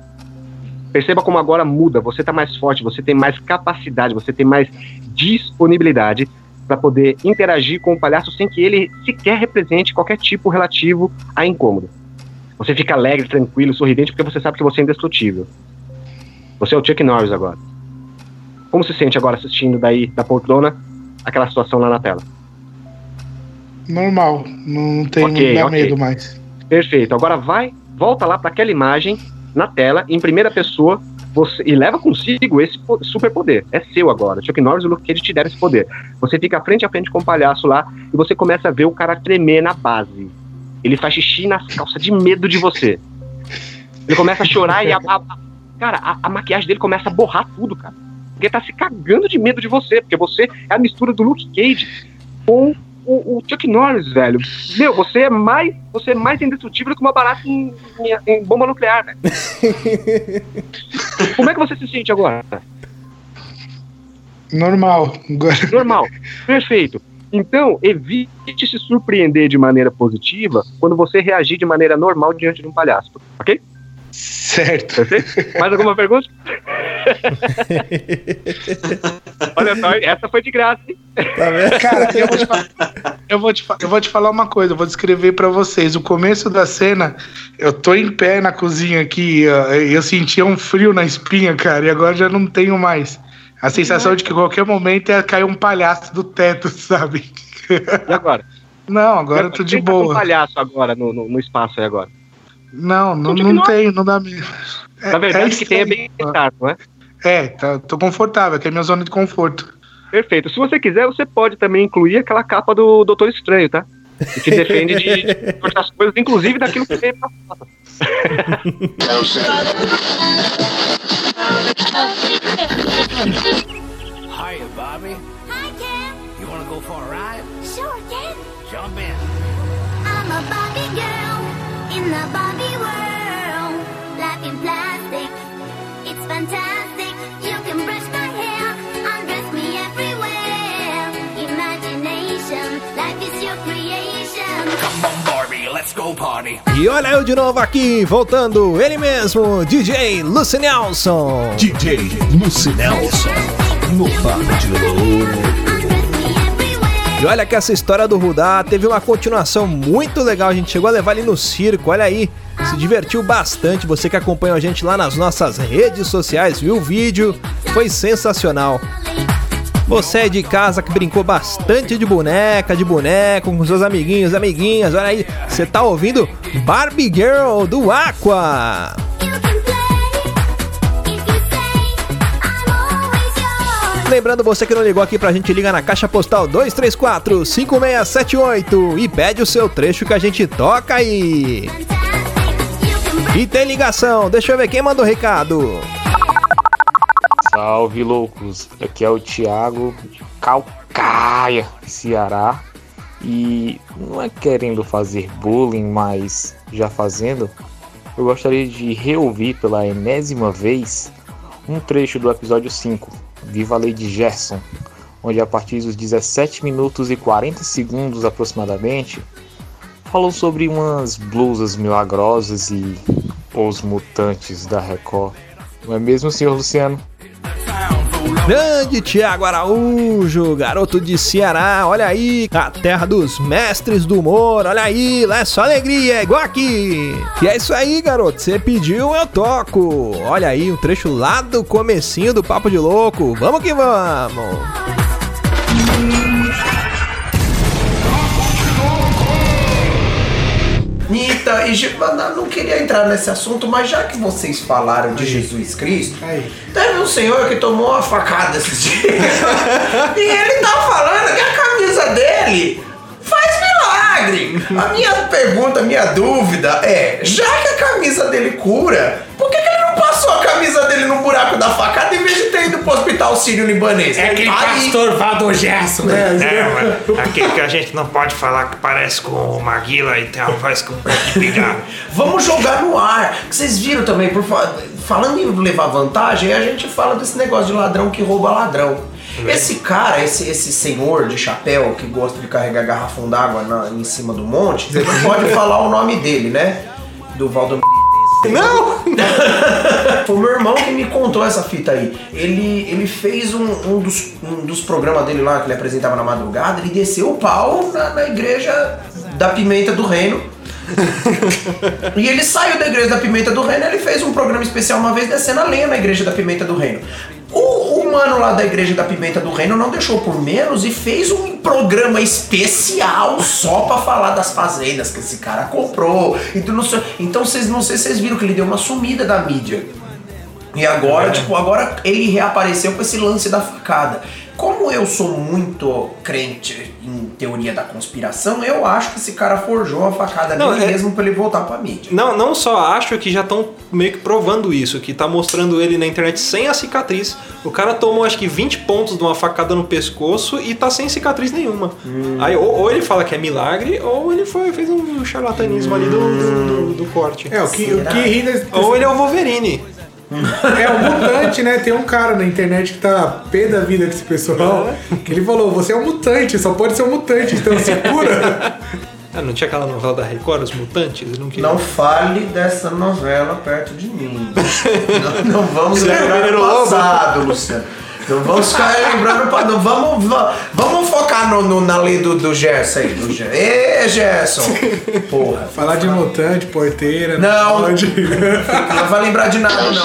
Perceba como agora muda, você tá mais forte, você tem mais capacidade, você tem mais disponibilidade para poder interagir com o palhaço sem que ele sequer represente qualquer tipo relativo a incômodo. Você fica alegre, tranquilo, sorridente porque você sabe que você é indestrutível. Você é o Chuck Norris agora. Como se sente agora assistindo daí da poltrona aquela situação lá na tela? Normal. Não não dá ok. medo mais. Perfeito. Agora vai, volta lá para aquela imagem na tela, em primeira pessoa, você, e leva consigo esse po- superpoder. É seu agora. Chuck Norris e o Luke Cage te deram esse poder. Você fica frente a frente com o palhaço lá e você começa a ver o cara tremer na base. Ele faz xixi nas calças de medo de você. Ele começa a chorar e a, a- cara, a, a maquiagem dele começa a borrar tudo, cara. Porque tá se cagando de medo de você, porque você é a mistura do Luke Cage com o, o Chuck Norris, velho. Meu, você é mais, você é mais indestrutível que uma barata em, em- em bomba nuclear, velho. <laughs> Como é que você se sente agora? Normal. Normal. Perfeito. Então, evite se surpreender de maneira positiva quando você reagir de maneira normal diante de um palhaço, ok? Certo. Perfeito? Mais alguma pergunta? <laughs> Olha só, essa foi de graça, hein? Cara, eu vou, te falar, eu, vou te, eu vou te falar uma coisa, eu vou descrever pra vocês. O começo da cena, eu tô em pé na cozinha aqui, e eu sentia um frio na espinha, cara, e agora já não tenho mais. A sensação de que qualquer momento ia cair um palhaço do teto, <laughs> sabe? E agora? Não, agora eu tô de Quem tá com um boa. palhaço agora no, no, no espaço aí agora. Não, não, Continua. não tem, não dá mesmo. Na verdade, o que tem é estranho. bem-estar, não é? É, tá, tô confortável, que é minha zona de conforto. Perfeito. Se você quiser, você pode também incluir aquela capa do Doutor Estranho, tá? Que te defende de, <laughs> de outras coisas, inclusive daquilo que veio pra <laughs> fora. Hiya, Bobby. In the Barbie world. Life in plastic, it's fantastic. You can brush my hair, undress me everywhere. Imagination, life is your creation. Come on, Barbie, let's go party. E olha eu de novo aqui, voltando, ele mesmo, DJ Lucy Nelson. DJ Lucy Nelson, no Papo de Louco. E olha que essa história do Rudá teve uma continuação muito legal. A gente chegou a levar ele no circo, olha aí. Se divertiu bastante. Você que acompanha a gente lá nas nossas redes sociais, viu o vídeo? Foi sensacional. Você é de casa que brincou bastante de boneca, de boneco, com seus amiguinhos, amiguinhas. Olha aí, você tá ouvindo Barbie Girl do Aqua. Lembrando você que não ligou aqui pra gente, liga na caixa postal 234-5678 e pede o seu trecho que a gente toca aí. E tem ligação, deixa eu ver quem mandou recado. Salve loucos, aqui é o Thiago de Calcaia, Ceará. E não é querendo fazer bullying, mas já fazendo, eu gostaria de reouvir pela enésima vez um trecho do episódio 5, Viva a Lady Gerson, onde a partir dos 17 minutos e 40 segundos aproximadamente, falou sobre umas blusas milagrosas e os mutantes da Record. Não é mesmo, senhor Luciano? Grande Tiago Araújo, garoto de Ceará, olha aí, a terra dos mestres do humor, olha aí, lá é só alegria, igual aqui. E é isso aí, garoto, você pediu, eu toco. Olha aí, um trecho lá do comecinho do Papo de Louco, vamos que vamos. Nita e eu não queria entrar nesse assunto, mas já que vocês falaram de Jesus Cristo, teve um senhor que tomou uma facada esses dias. <laughs> e ele tá falando que a camisa dele faz milagre. A minha pergunta, a minha dúvida é: já que a camisa dele cura, passou a camisa dele no buraco da facada em vez de ter ido pro hospital sírio-libanês? É aquele pastor Valdo Gerson. É, É, mano. Aquele que a gente não pode falar que parece com o Maguila e tem uma voz com de pigar. <laughs> Vamos jogar no ar. Vocês viram também, por fa- falando em levar vantagem, a gente fala desse negócio de ladrão que rouba ladrão. Esse cara, esse, esse senhor de chapéu que gosta de carregar garrafão d'água em cima do monte, você <laughs> pode falar o nome dele, né? Do Valdo. Não! <laughs> Foi o meu irmão que me contou essa fita aí. Ele, ele fez um, um dos, um dos programas dele lá que ele apresentava na madrugada, ele desceu o pau na, na igreja da Pimenta do Reino. <laughs> E ele saiu da igreja da Pimenta do Reino, ele fez um programa especial uma vez descendo a lenha na igreja da Pimenta do Reino. O, o mano lá da igreja da Pimenta do Reino não deixou por menos e fez um programa especial só pra falar das fazendas que esse cara comprou. Então, não sei, então vocês não sei se vocês viram que ele deu uma sumida da mídia. E agora, tipo, agora ele reapareceu com esse lance da facada. Como eu sou muito crente em teoria da conspiração, eu acho que esse cara forjou a facada Não, dele é- mesmo pra ele voltar pra mídia. Não, não só acho que já estão meio que provando isso, que tá mostrando ele na internet sem a cicatriz. O cara tomou acho que 20 pontos de uma facada no pescoço e tá sem cicatriz nenhuma. Aí ou, ou ele fala que é milagre, ou ele foi, fez um charlatanismo ali do, do, do- do corte. É, o que, o que ri Ou ele é o Wolverine. É o mutante, né? Tem um cara na internet que tá pé da vida com esse pessoal. Que ele falou: você é um mutante, só pode ser um mutante, então se cura. <laughs> Ah, não tinha aquela novela da Record, Os Mutantes? Ele não queria. Não fale dessa novela perto de mim. <laughs> não, não vamos é lembrar do passado, Luciano. Não vamos ficar lembrando. Não, vamos, va- vamos focar no, no- na lei do, do Gerson aí. Do Gerson. Ê, Gerson! Porra. Falar de mutante, porteira. Não. pode. Não vai lembrar de nada, não.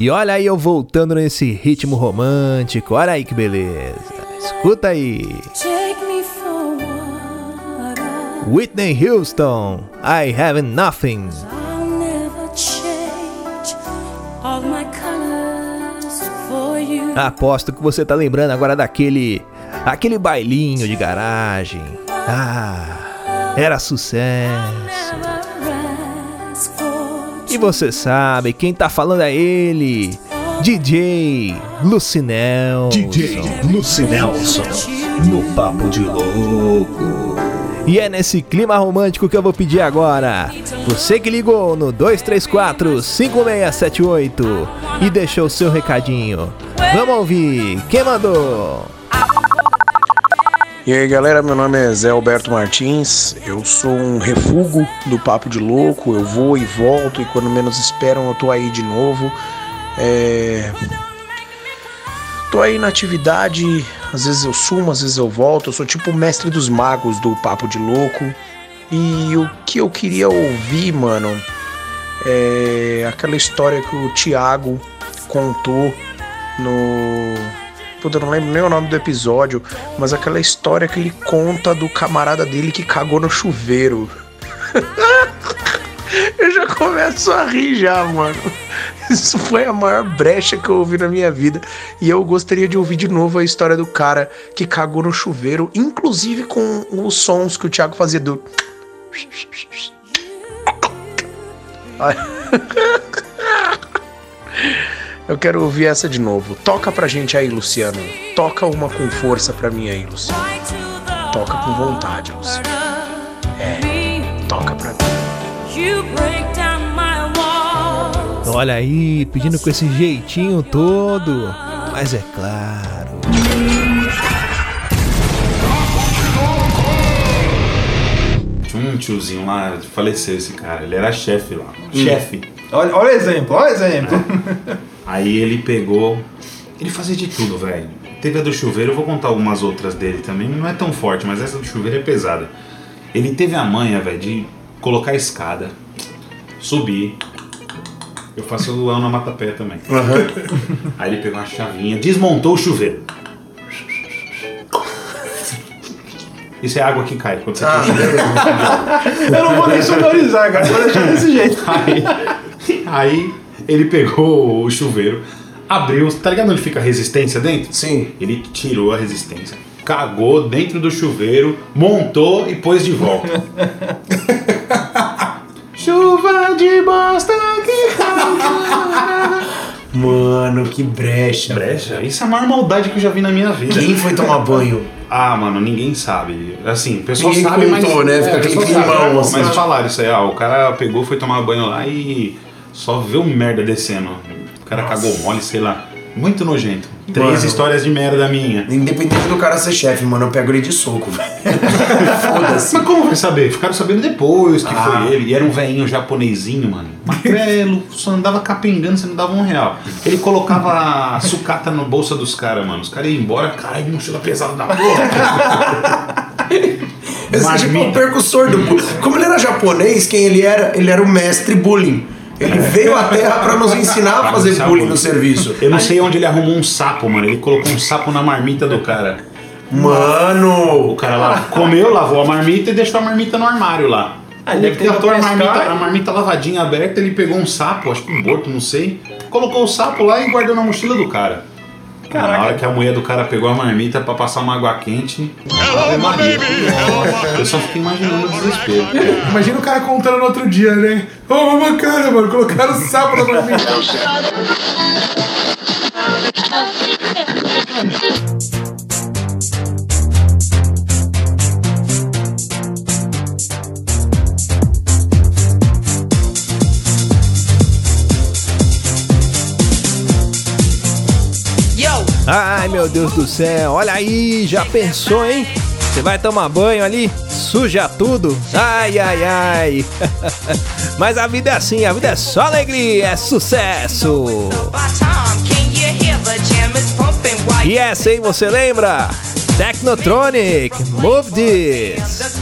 E olha aí eu voltando nesse ritmo romântico. Olha aí que beleza. Escuta aí. Whitney Houston, I Have Nothing. Aposto que você tá lembrando agora daquele. aquele bailinho de garagem. Ah, era sucesso. E você sabe, quem tá falando é ele, DJ Lucinel. DJ Lucinelson, no Papo de Louco. E é nesse clima romântico que eu vou pedir agora. Você que ligou no 234 5678 e deixou seu recadinho. Vamos ouvir. Quem mandou? E aí galera, meu nome é Zé Alberto Martins, eu sou um refúgio do Papo de Louco, eu vou e volto e quando menos esperam eu tô aí de novo. É... Tô aí na atividade, às vezes eu sumo, às vezes eu volto, eu sou tipo o mestre dos magos do Papo de Louco. E o que eu queria ouvir, mano, é aquela história que o Thiago contou no Puta, eu não lembro nem o nome do episódio, mas aquela história que ele conta do camarada dele que cagou no chuveiro. <laughs> eu já começo a rir já, mano. Isso foi a maior brecha que eu ouvi na minha vida. E eu gostaria de ouvir de novo a história do cara que cagou no chuveiro, inclusive com os sons que o Thiago fazia do. <laughs> Eu quero ouvir essa de novo. Toca pra gente aí, Luciano. Toca uma com força pra mim aí, Luciano. Toca com vontade, Luciano. É, toca pra mim. walls. Olha aí, pedindo com esse jeitinho todo. Mas é claro. Tinha um tiozinho lá, faleceu esse cara. Ele era chefe lá. Hum. Chefe. Olha, olha o exemplo, olha o exemplo. Aí ele pegou. Ele fazia de tudo, velho. Teve a do chuveiro, eu vou contar algumas outras dele também. Não é tão forte, mas essa do chuveiro é pesada. Ele teve a manha, velho, de colocar a escada, subir. Eu faço o Ana Matapé também. <laughs> Aí ele pegou uma chavinha, desmontou o chuveiro. Isso é água que cai quando você Ah, puxa o chuveiro. <laughs> Eu não vou nem sonorizar, cara. Vou deixar desse jeito. Aí, aí ele pegou o chuveiro, abriu, tá ligado onde fica a resistência dentro? Sim. Ele tirou a resistência, cagou dentro do chuveiro, montou e pôs de volta. <laughs> Chuva de bosta que Mano, que brecha. Brecha? Isso é a maior maldade que eu já vi na minha vida. Quem foi tomar banho? Ah, mano, ninguém sabe. Assim, o pessoal Ninguém sabe, contou, mas... né? Fica o aquele sabe, climão, assim. Mas falaram isso aí, ah, o cara pegou, foi tomar banho lá e só viu merda descendo. O cara cagou mole, sei lá. Muito nojento. Três Mano. histórias de merda minha. Independente do cara ser chefe, mano, eu pego ele de soco, velho. <laughs> Mas como vai saber? Ficaram sabendo depois que Ah. foi ele. E era um velhinho japonesinho, mano. Magrelo, <laughs> só andava capengando, você não dava um real. Ele colocava a sucata no bolsa dos caras, mano. Os caras iam embora, caralho, mochila pesada da porra. <laughs> Esse é tipo o percussor do bullying. Como ele era japonês, quem ele era? Ele era o mestre bullying. Ele veio à Terra pra nos ensinar a fazer Sapo. bullying no serviço. Eu não sei onde ele arrumou um sapo, mano. Ele colocou um sapo na marmita do cara. Mano! O cara lá comeu, lavou a marmita e deixou a marmita no armário lá. Ah, ele deve ter a marmita, a marmita lavadinha aberta, ele pegou um sapo, acho que um morto, não sei. Colocou o sapo lá e guardou na mochila do cara. Na hora que a mulher do cara pegou a marmita pra passar uma água quente. Ave Maria. Eu só fiquei imaginando o desespero. Imagina o cara contando no outro dia, né? Ô, oh, bacana, mano. Colocaram sapo na marmita. Ai, meu Deus do céu, olha aí, já pensou, hein? Você vai tomar banho ali, suja tudo. Ai, ai, ai. <laughs> Mas a vida é assim, a vida é só alegria, é sucesso. E essa, hein, você lembra? Technotronic, Move This.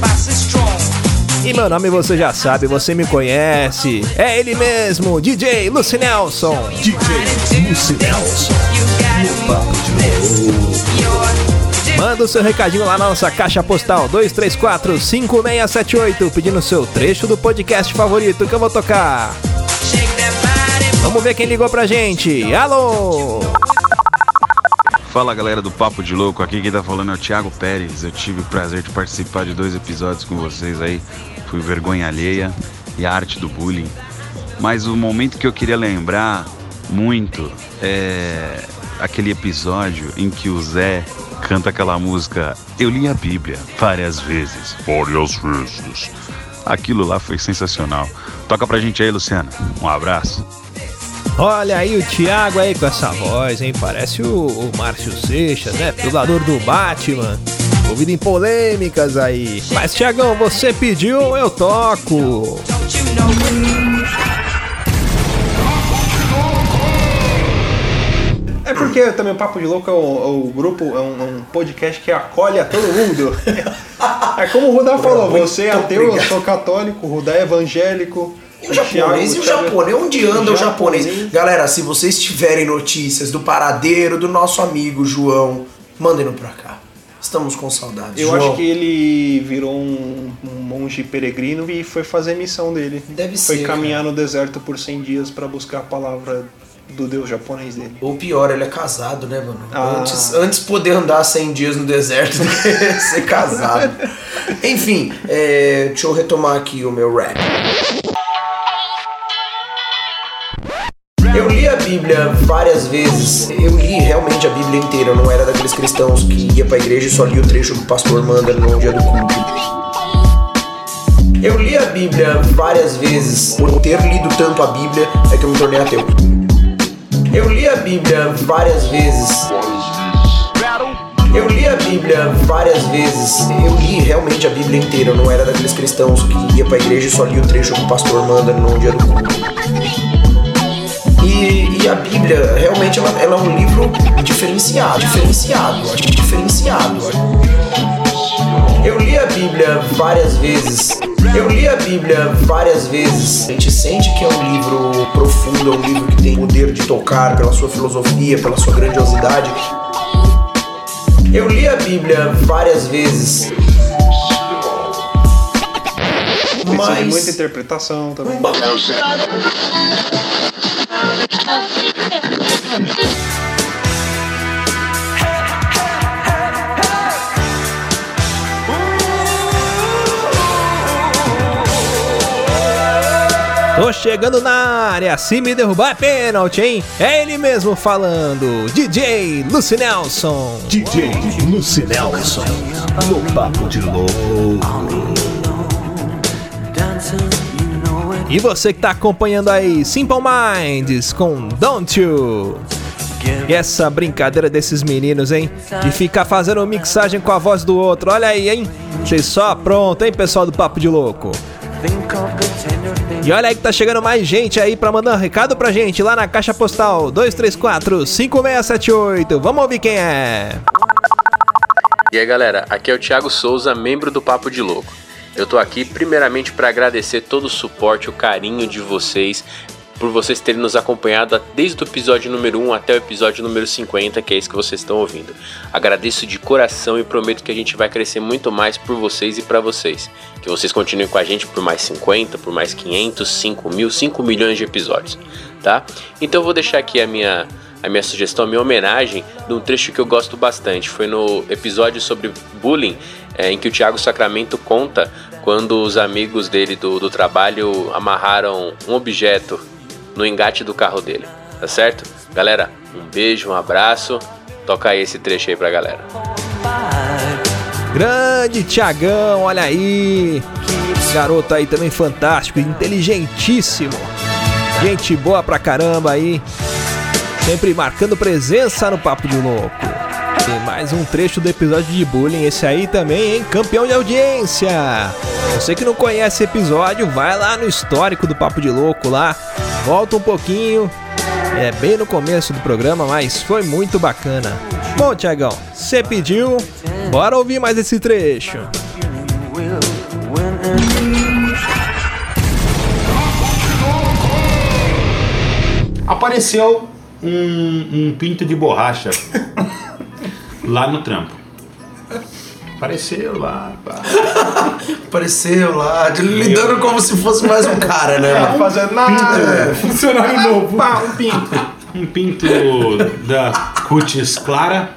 E meu nome você já sabe, você me conhece. É ele mesmo, DJ Lucy Nelson. DJ Lucy Nelson. Manda o seu recadinho lá na nossa caixa postal 234-5678, pedindo o seu trecho do podcast favorito que eu vou tocar. Vamos ver quem ligou pra gente. Alô! Fala galera do Papo de Louco, aqui quem tá falando é o Thiago Pérez. Eu tive o prazer de participar de dois episódios com vocês aí. Fui Vergonha Alheia e a Arte do Bullying. Mas o momento que eu queria lembrar muito é aquele episódio em que o Zé canta aquela música Eu li a Bíblia várias vezes. Várias vezes. Aquilo lá foi sensacional. Toca pra gente aí, Luciano. Um abraço. Olha aí o Thiago aí com essa voz, hein? Parece o, o Márcio Seixas, né? Dublador do Batman. Ouvido em polêmicas aí. Mas, Thiagão, você pediu, eu toco. É porque também o Papo de Louco é o, é o grupo, é um, um podcast que acolhe a todo mundo. <laughs> É como o Rudá falou, você é ateu, eu sou católico, o Rudá é evangélico. O japonês e o japonês, onde anda o japonês? Galera, se vocês tiverem notícias do paradeiro do nosso amigo João, mandem no pra cá. Estamos com saudades. Eu João. acho que ele virou um, um monge peregrino e foi fazer a missão dele. Deve foi ser, caminhar no deserto por 100 dias pra buscar a palavra do deus japonês dele. Ou pior, ele é casado, né, mano? Ah. Antes, antes poder andar 100 dias no deserto <laughs> do que ser casado. Enfim, é, deixa eu retomar aqui o meu rap. Eu li a Bíblia várias vezes. Eu li realmente a Bíblia inteira. Eu não era daqueles cristãos que ia pra igreja e só lia o trecho que o pastor manda no dia do culto. Eu li a Bíblia várias vezes. Por ter lido tanto a Bíblia é que eu me tornei ateu. Eu li a Bíblia várias vezes. Eu li a Bíblia várias vezes. Eu li realmente a Bíblia inteira. Eu não era daqueles cristãos que ia pra igreja e só lia o trecho que o pastor manda no dia do culto. E, e a Bíblia, realmente, ela, ela é um livro diferenciado. Diferenciado, diferenciado. Eu li a Bíblia várias vezes. Eu li a Bíblia várias vezes. A gente sente que é um livro profundo, é um livro que tem poder de tocar pela sua filosofia, pela sua grandiosidade. Eu li a Bíblia várias vezes. Mas- muita interpretação também. Tô chegando na área, se me derrubar é pênalti, hein? É ele mesmo falando, DJ Lucy Nelson. DJ Lucy Nelson, no Papo de Louco. E você que tá acompanhando aí, Simple Minds com Don't You. E essa brincadeira desses meninos, hein? De ficar fazendo mixagem com a voz do outro. Olha aí, hein? Vocês só pronto, hein, pessoal do Papo de Louco? E olha aí que tá chegando mais gente aí pra mandar um recado pra gente lá na caixa postal 234-5678. Vamos ouvir quem é. E aí galera, aqui é o Thiago Souza, membro do Papo de Louco. Eu tô aqui primeiramente para agradecer todo o suporte, o carinho de vocês, por vocês terem nos acompanhado desde o episódio número 1 até o episódio número 50, que é esse que vocês estão ouvindo. Agradeço de coração e prometo que a gente vai crescer muito mais por vocês e para vocês. Que vocês continuem com a gente por mais 50, por mais 500, 5 mil, 5 milhões de episódios, tá? Então eu vou deixar aqui a minha a minha sugestão, a minha homenagem de um trecho que eu gosto bastante. Foi no episódio sobre bullying, é, em que o Thiago Sacramento conta quando os amigos dele do, do trabalho amarraram um objeto no engate do carro dele. Tá certo? Galera, um beijo, um abraço. Toca aí esse trecho aí pra galera. Grande Tiagão, olha aí. Garoto aí também fantástico, inteligentíssimo. Gente boa pra caramba aí. Sempre marcando presença no Papo de Louco. Tem mais um trecho do episódio de bullying, esse aí também, hein? Campeão de audiência. Você que não conhece esse episódio, vai lá no histórico do Papo de Louco lá. Volta um pouquinho. É bem no começo do programa, mas foi muito bacana. Bom, Tiagão, você pediu. Bora ouvir mais esse trecho. Apareceu um, um pinto de borracha lá no trampo. Apareceu lá. pá. <laughs> Apareceu lá, lidando como se fosse mais um cara, né? É, mano? fazendo nada. É. Funcionário novo. Pá, um pinto. Um pinto da cutis clara.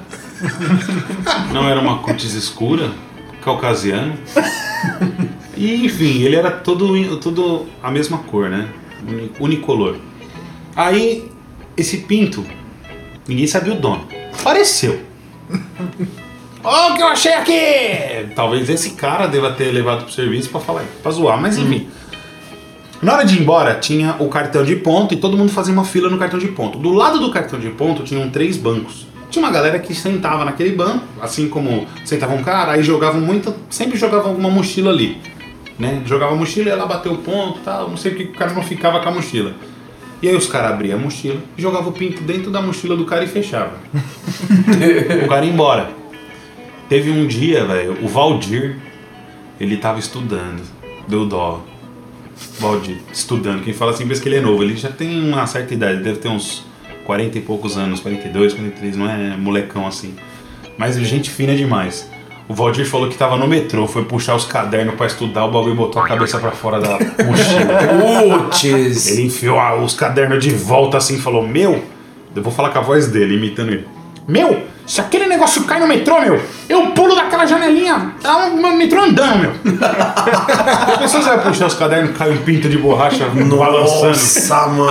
Não era uma cutis escura, caucasiano. E enfim, ele era todo, todo a mesma cor, né? Uni- Unicolor. Aí, esse pinto, ninguém sabia o dono. Apareceu. Olha o que eu achei aqui! Talvez esse cara deva ter levado pro serviço pra falar, pra zoar, mas enfim. Na hora de ir embora, tinha o cartão de ponto e todo mundo fazia uma fila no cartão de ponto. Do lado do cartão de ponto tinham três bancos. Tinha uma galera que sentava naquele banco, assim como sentava um cara, aí jogavam muito, sempre jogavam alguma mochila ali. Né? Jogava a mochila, ia lá bater o ponto e tal, não sei porque o cara não ficava com a mochila. E aí os caras abriam a mochila, jogavam o pinto dentro da mochila do cara e fechava. <laughs> o cara ia embora. Teve um dia, velho, o Valdir, ele tava estudando, deu dó. Valdir, estudando. Quem fala assim pensa que ele é novo. Ele já tem uma certa idade, deve ter uns 40 e poucos anos, 42, 43, não é molecão assim. Mas ele gente fina demais. O Valdir falou que tava no metrô, foi puxar os cadernos pra estudar, o bagulho botou a cabeça pra fora da mochila. Putz! Ele enfiou os cadernos de volta assim e falou: Meu, eu vou falar com a voz dele, imitando ele. Meu, se aquele negócio cai no metrô, meu, eu pulo daquela janelinha, tá um metrô andando, meu. <laughs> A pessoa vai puxar os cadernos, cai um pinto de borracha balançando. Nossa, mano.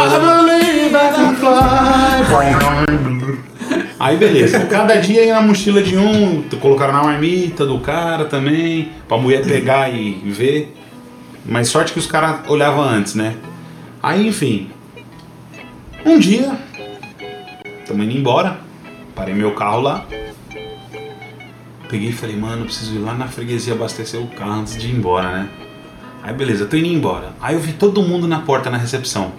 <laughs> Aí beleza, cada dia ia na mochila de um, colocaram na marmita do cara também, pra mulher pegar e ver. Mas sorte que os caras olhavam antes, né? Aí, enfim. Um dia, tamo indo embora. Parei meu carro lá. Peguei e falei, mano, preciso ir lá na freguesia abastecer o carro antes de ir embora, né? Aí beleza, tô indo embora. Aí eu vi todo mundo na porta na recepção.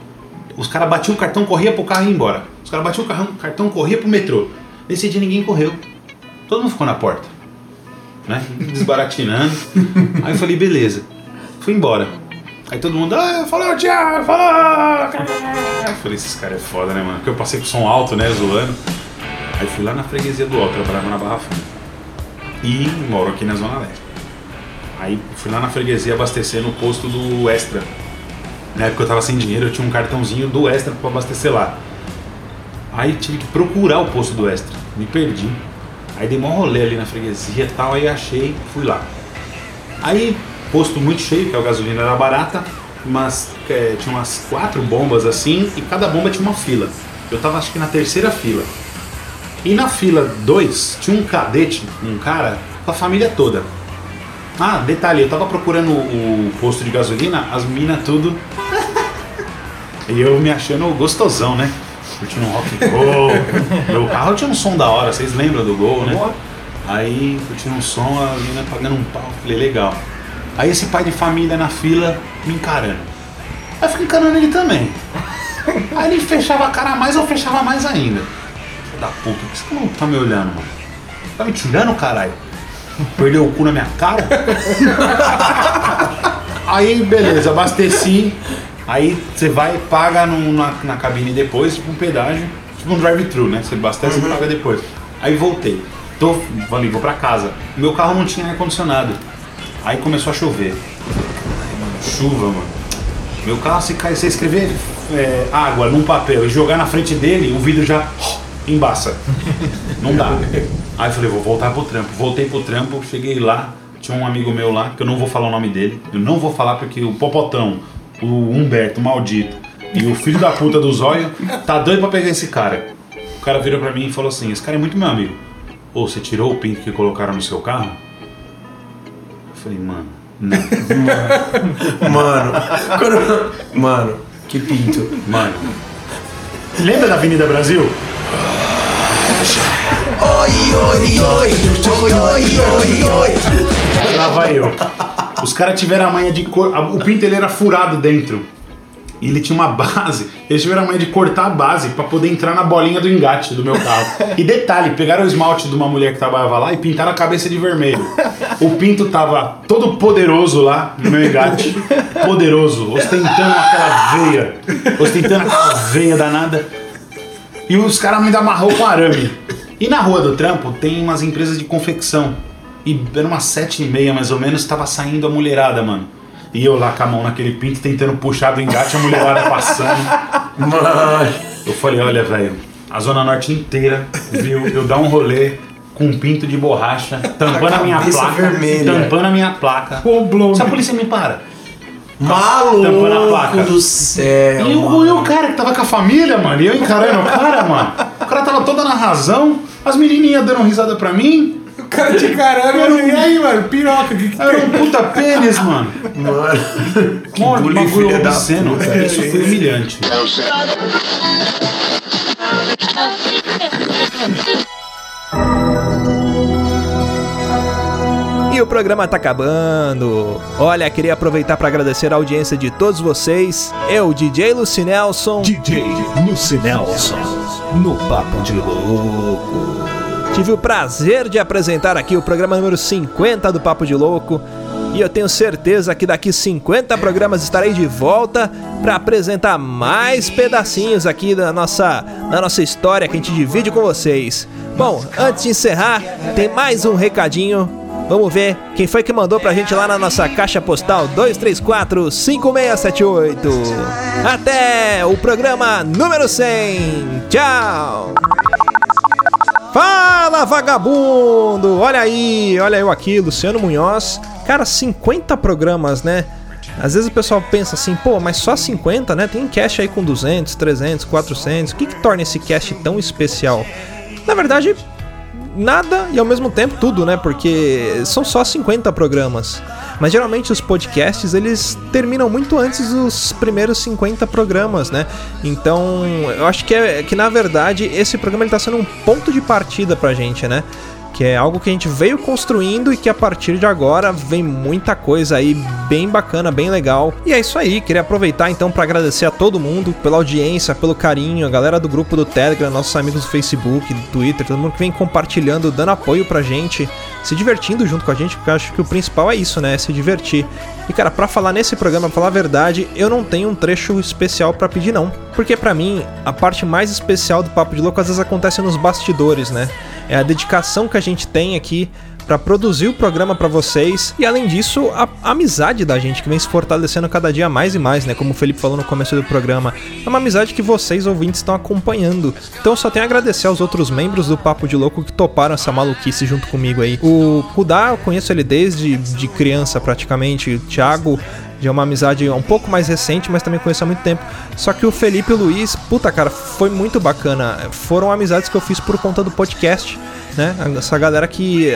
Os caras batiam o cartão, corria pro carro e ia embora. Os caras batiam o carrão- cartão, corria pro metrô. Nesse dia ninguém correu. Todo mundo ficou na porta. Né? <laughs> Desbaratinando. Aí eu falei, beleza. Fui embora. Aí todo mundo, ah, falou, Thiago, falou! Eu falei, esses caras é foda, né, mano? Porque eu passei com som alto, né, zoando. Aí fui lá na freguesia do Alto, trabalhava na Barra Funda. E moro aqui na Zona Leste. Aí fui lá na freguesia abastecer no posto do Extra. Na época eu tava sem dinheiro, eu tinha um cartãozinho do Extra pra abastecer lá. Aí tive que procurar o posto do Extra. Me perdi. Aí dei mó rolê ali na freguesia e tal, aí achei, fui lá. Aí, posto muito cheio, que a gasolina era barata, mas é, tinha umas quatro bombas assim, e cada bomba tinha uma fila. Eu tava acho que na terceira fila. E na fila 2 tinha um cadete, um cara, com a família toda. Ah, detalhe, eu tava procurando o posto de gasolina, as minas tudo. <laughs> e eu me achando gostosão, né? Curtindo um rock and roll. <laughs> Meu carro tinha um som da hora, vocês lembram do Gol, né? Aí curtindo um som, a mina pagando um pau. Falei, legal. Aí esse pai de família na fila me encarando. Aí eu fiquei encarando ele também. <laughs> Aí ele fechava a cara mais, eu fechava mais ainda. Da puta, por que você não tá me olhando, mano? Tá me tirando, caralho? Perdeu o cu na minha cara? <laughs> Aí, beleza, abasteci. Aí você vai e paga no- na, na cabine depois, tipo um pedágio, tipo um drive-thru, né? Você abastece e paga depois. Aí voltei. Tô, falei, vou pra casa. Meu carro não tinha ar-condicionado. Aí começou a chover. Chuva, mano. Meu carro, se você escrever é, água num papel e jogar na frente dele, o vidro já embaça. Não dá. Aí eu falei, vou voltar pro trampo. Voltei pro trampo, cheguei lá, tinha um amigo meu lá, que eu não vou falar o nome dele. Eu não vou falar porque o Popotão, o Humberto, o maldito, e o filho da puta do zóio, tá doido pra pegar esse cara. O cara virou pra mim e falou assim, esse cara é muito meu amigo. Ô, você tirou o pinto que colocaram no seu carro? Eu falei, mano, não. <laughs> Mano, quando- mano, que pinto. Mano. Lembra da Avenida Brasil? Oi, oi, oi, oi, oi, oi, oi. Lá vai eu. Os caras tiveram a manha de cor. O pinto era furado dentro. E ele tinha uma base. Eles tiveram a manha de cortar a base pra poder entrar na bolinha do engate do meu carro. E detalhe, pegaram o esmalte de uma mulher que trabalhava lá e pintaram a cabeça de vermelho. O pinto tava todo poderoso lá no meu engate. Poderoso, ostentando aquela veia. Ostentando aquela veia danada. E os caras me amarrou com arame. E na rua do trampo tem umas empresas de confecção. E era umas sete e meia mais ou menos, tava saindo a mulherada, mano. E eu lá com a mão naquele pinto tentando puxar do engate, a mulherada passando. Mano. Eu falei, olha, velho, a Zona Norte inteira viu eu dar um rolê com um pinto de borracha, tampando a minha cabeça placa. vermelha. Tampando a minha placa. Se a polícia me para. Maluco do céu. E o, e o cara que tava com a família, mano, e eu encarando o cara, <laughs> mano. O cara tava toda na razão, as menininhas dando risada pra mim. O cara te encarando, e aí, mano, piroca, que que Era um puta pênis, <laughs> mano. Mano. Que bullying, filha da obsceno. puta. Isso foi humilhante. <laughs> E o programa tá acabando. Olha, queria aproveitar para agradecer a audiência de todos vocês. Eu, DJ Lucinelson. DJ Lucinelson. No Papo de Louco. Tive o prazer de apresentar aqui o programa número 50 do Papo de Louco. E eu tenho certeza que daqui 50 programas estarei de volta para apresentar mais pedacinhos aqui da nossa, da nossa história que a gente divide com vocês. Bom, antes de encerrar, tem mais um recadinho. Vamos ver quem foi que mandou pra gente lá na nossa caixa postal 234-5678. Até o programa número 100. Tchau! Fala, vagabundo! Olha aí, olha eu aqui, Luciano Munhoz. Cara, 50 programas, né? Às vezes o pessoal pensa assim, pô, mas só 50, né? Tem cast aí com 200, 300, 400. O que, que torna esse cast tão especial? Na verdade, nada e ao mesmo tempo tudo, né? Porque são só 50 programas. Mas geralmente os podcasts eles terminam muito antes dos primeiros 50 programas, né? Então eu acho que, é, que na verdade esse programa ele tá sendo um ponto de partida pra gente, né? Que é algo que a gente veio construindo e que a partir de agora vem muita coisa aí bem bacana, bem legal. E é isso aí, queria aproveitar então para agradecer a todo mundo pela audiência, pelo carinho, a galera do grupo do Telegram, nossos amigos do Facebook, do Twitter, todo mundo que vem compartilhando, dando apoio pra gente, se divertindo junto com a gente, porque eu acho que o principal é isso, né? É se divertir. E cara, pra falar nesse programa, pra falar a verdade, eu não tenho um trecho especial pra pedir não, porque pra mim a parte mais especial do Papo de Louco às vezes acontece nos bastidores, né? É a dedicação que a gente tem aqui pra produzir o programa pra vocês e além disso a, amizade da gente que vem se fortalecendo cada dia mais e mais, né? Como o Felipe falou no começo do programa, é uma amizade que vocês ouvintes estão acompanhando. Então só tenho a agradecer aos outros membros do Papo de Louco que toparam essa maluquice junto comigo aí. O Kudá, eu conheço ele desde de criança praticamente, o Thiago de uma amizade um pouco mais recente, mas também conheço há muito tempo. Só que o Felipe e o Luiz, puta cara, foi muito bacana. Foram amizades que eu fiz por conta do podcast. Né? Essa galera que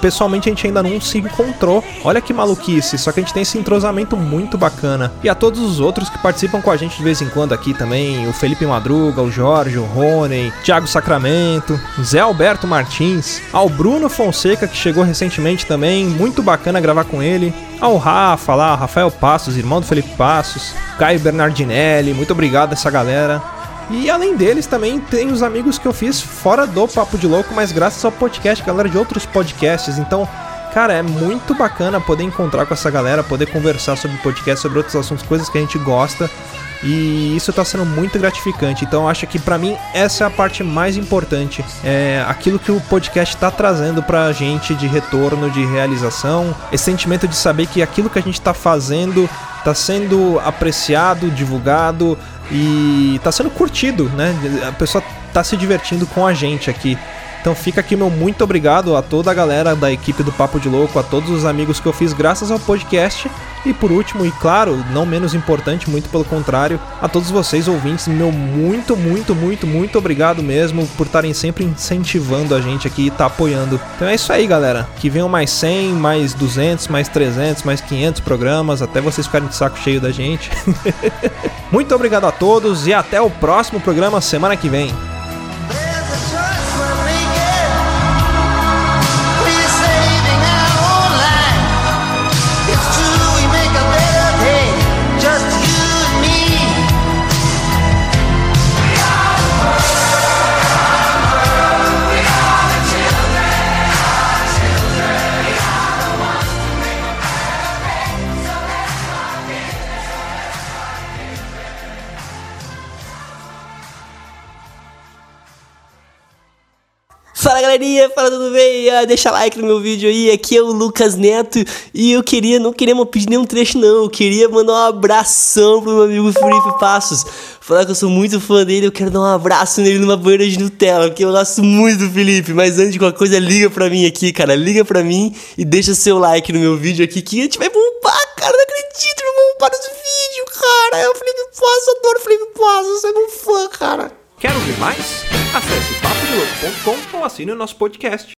pessoalmente a gente ainda não se encontrou. Olha que maluquice, só que a gente tem esse entrosamento muito bacana. E a todos os outros que participam com a gente de vez em quando aqui também: o Felipe Madruga, o Jorge, o Rony, Thiago Sacramento, Zé Alberto Martins, ao Bruno Fonseca que chegou recentemente também, muito bacana gravar com ele. Ao Rafa lá, Rafael Passos, irmão do Felipe Passos, Caio Bernardinelli, muito obrigado a essa galera. E além deles, também tem os amigos que eu fiz fora do Papo de Louco, mas graças ao podcast, galera de outros podcasts. Então, cara, é muito bacana poder encontrar com essa galera, poder conversar sobre podcast, sobre outros assuntos, coisas que a gente gosta. E isso tá sendo muito gratificante. Então, acho que pra mim essa é a parte mais importante. É aquilo que o podcast tá trazendo pra gente de retorno, de realização, esse sentimento de saber que aquilo que a gente tá fazendo tá sendo apreciado, divulgado e tá sendo curtido, né? A pessoa tá se divertindo com a gente aqui. Então fica aqui meu muito obrigado a toda a galera da equipe do Papo de Louco, a todos os amigos que eu fiz graças ao podcast. E por último, e claro, não menos importante, muito pelo contrário, a todos vocês ouvintes, meu muito, muito, muito, muito obrigado mesmo por estarem sempre incentivando a gente aqui e tá apoiando. Então é isso aí, galera. Que venham mais 100, mais 200, mais 300, mais 500 programas, até vocês ficarem de saco cheio da gente. <laughs> muito obrigado a todos e até o próximo programa semana que vem. Galerinha, fala tudo bem? Ah, deixa like no meu vídeo aí, aqui é o Lucas Neto e eu queria, não queria pedir nenhum trecho não, eu queria mandar um abração pro meu amigo Felipe Passos, falar que eu sou muito fã dele, eu quero dar um abraço nele numa banheira de Nutella, porque eu gosto muito do Felipe, mas antes de qualquer coisa, liga pra mim aqui, cara, liga pra mim e deixa seu like no meu vídeo aqui que a gente vai bombar, cara, não acredito, vamos bombar nos vídeos, cara, é o Felipe Passos, eu adoro Felipe Passos, eu sou um fã, cara. Quer ouvir mais? Acesse papodelouco.com ou assine o nosso podcast.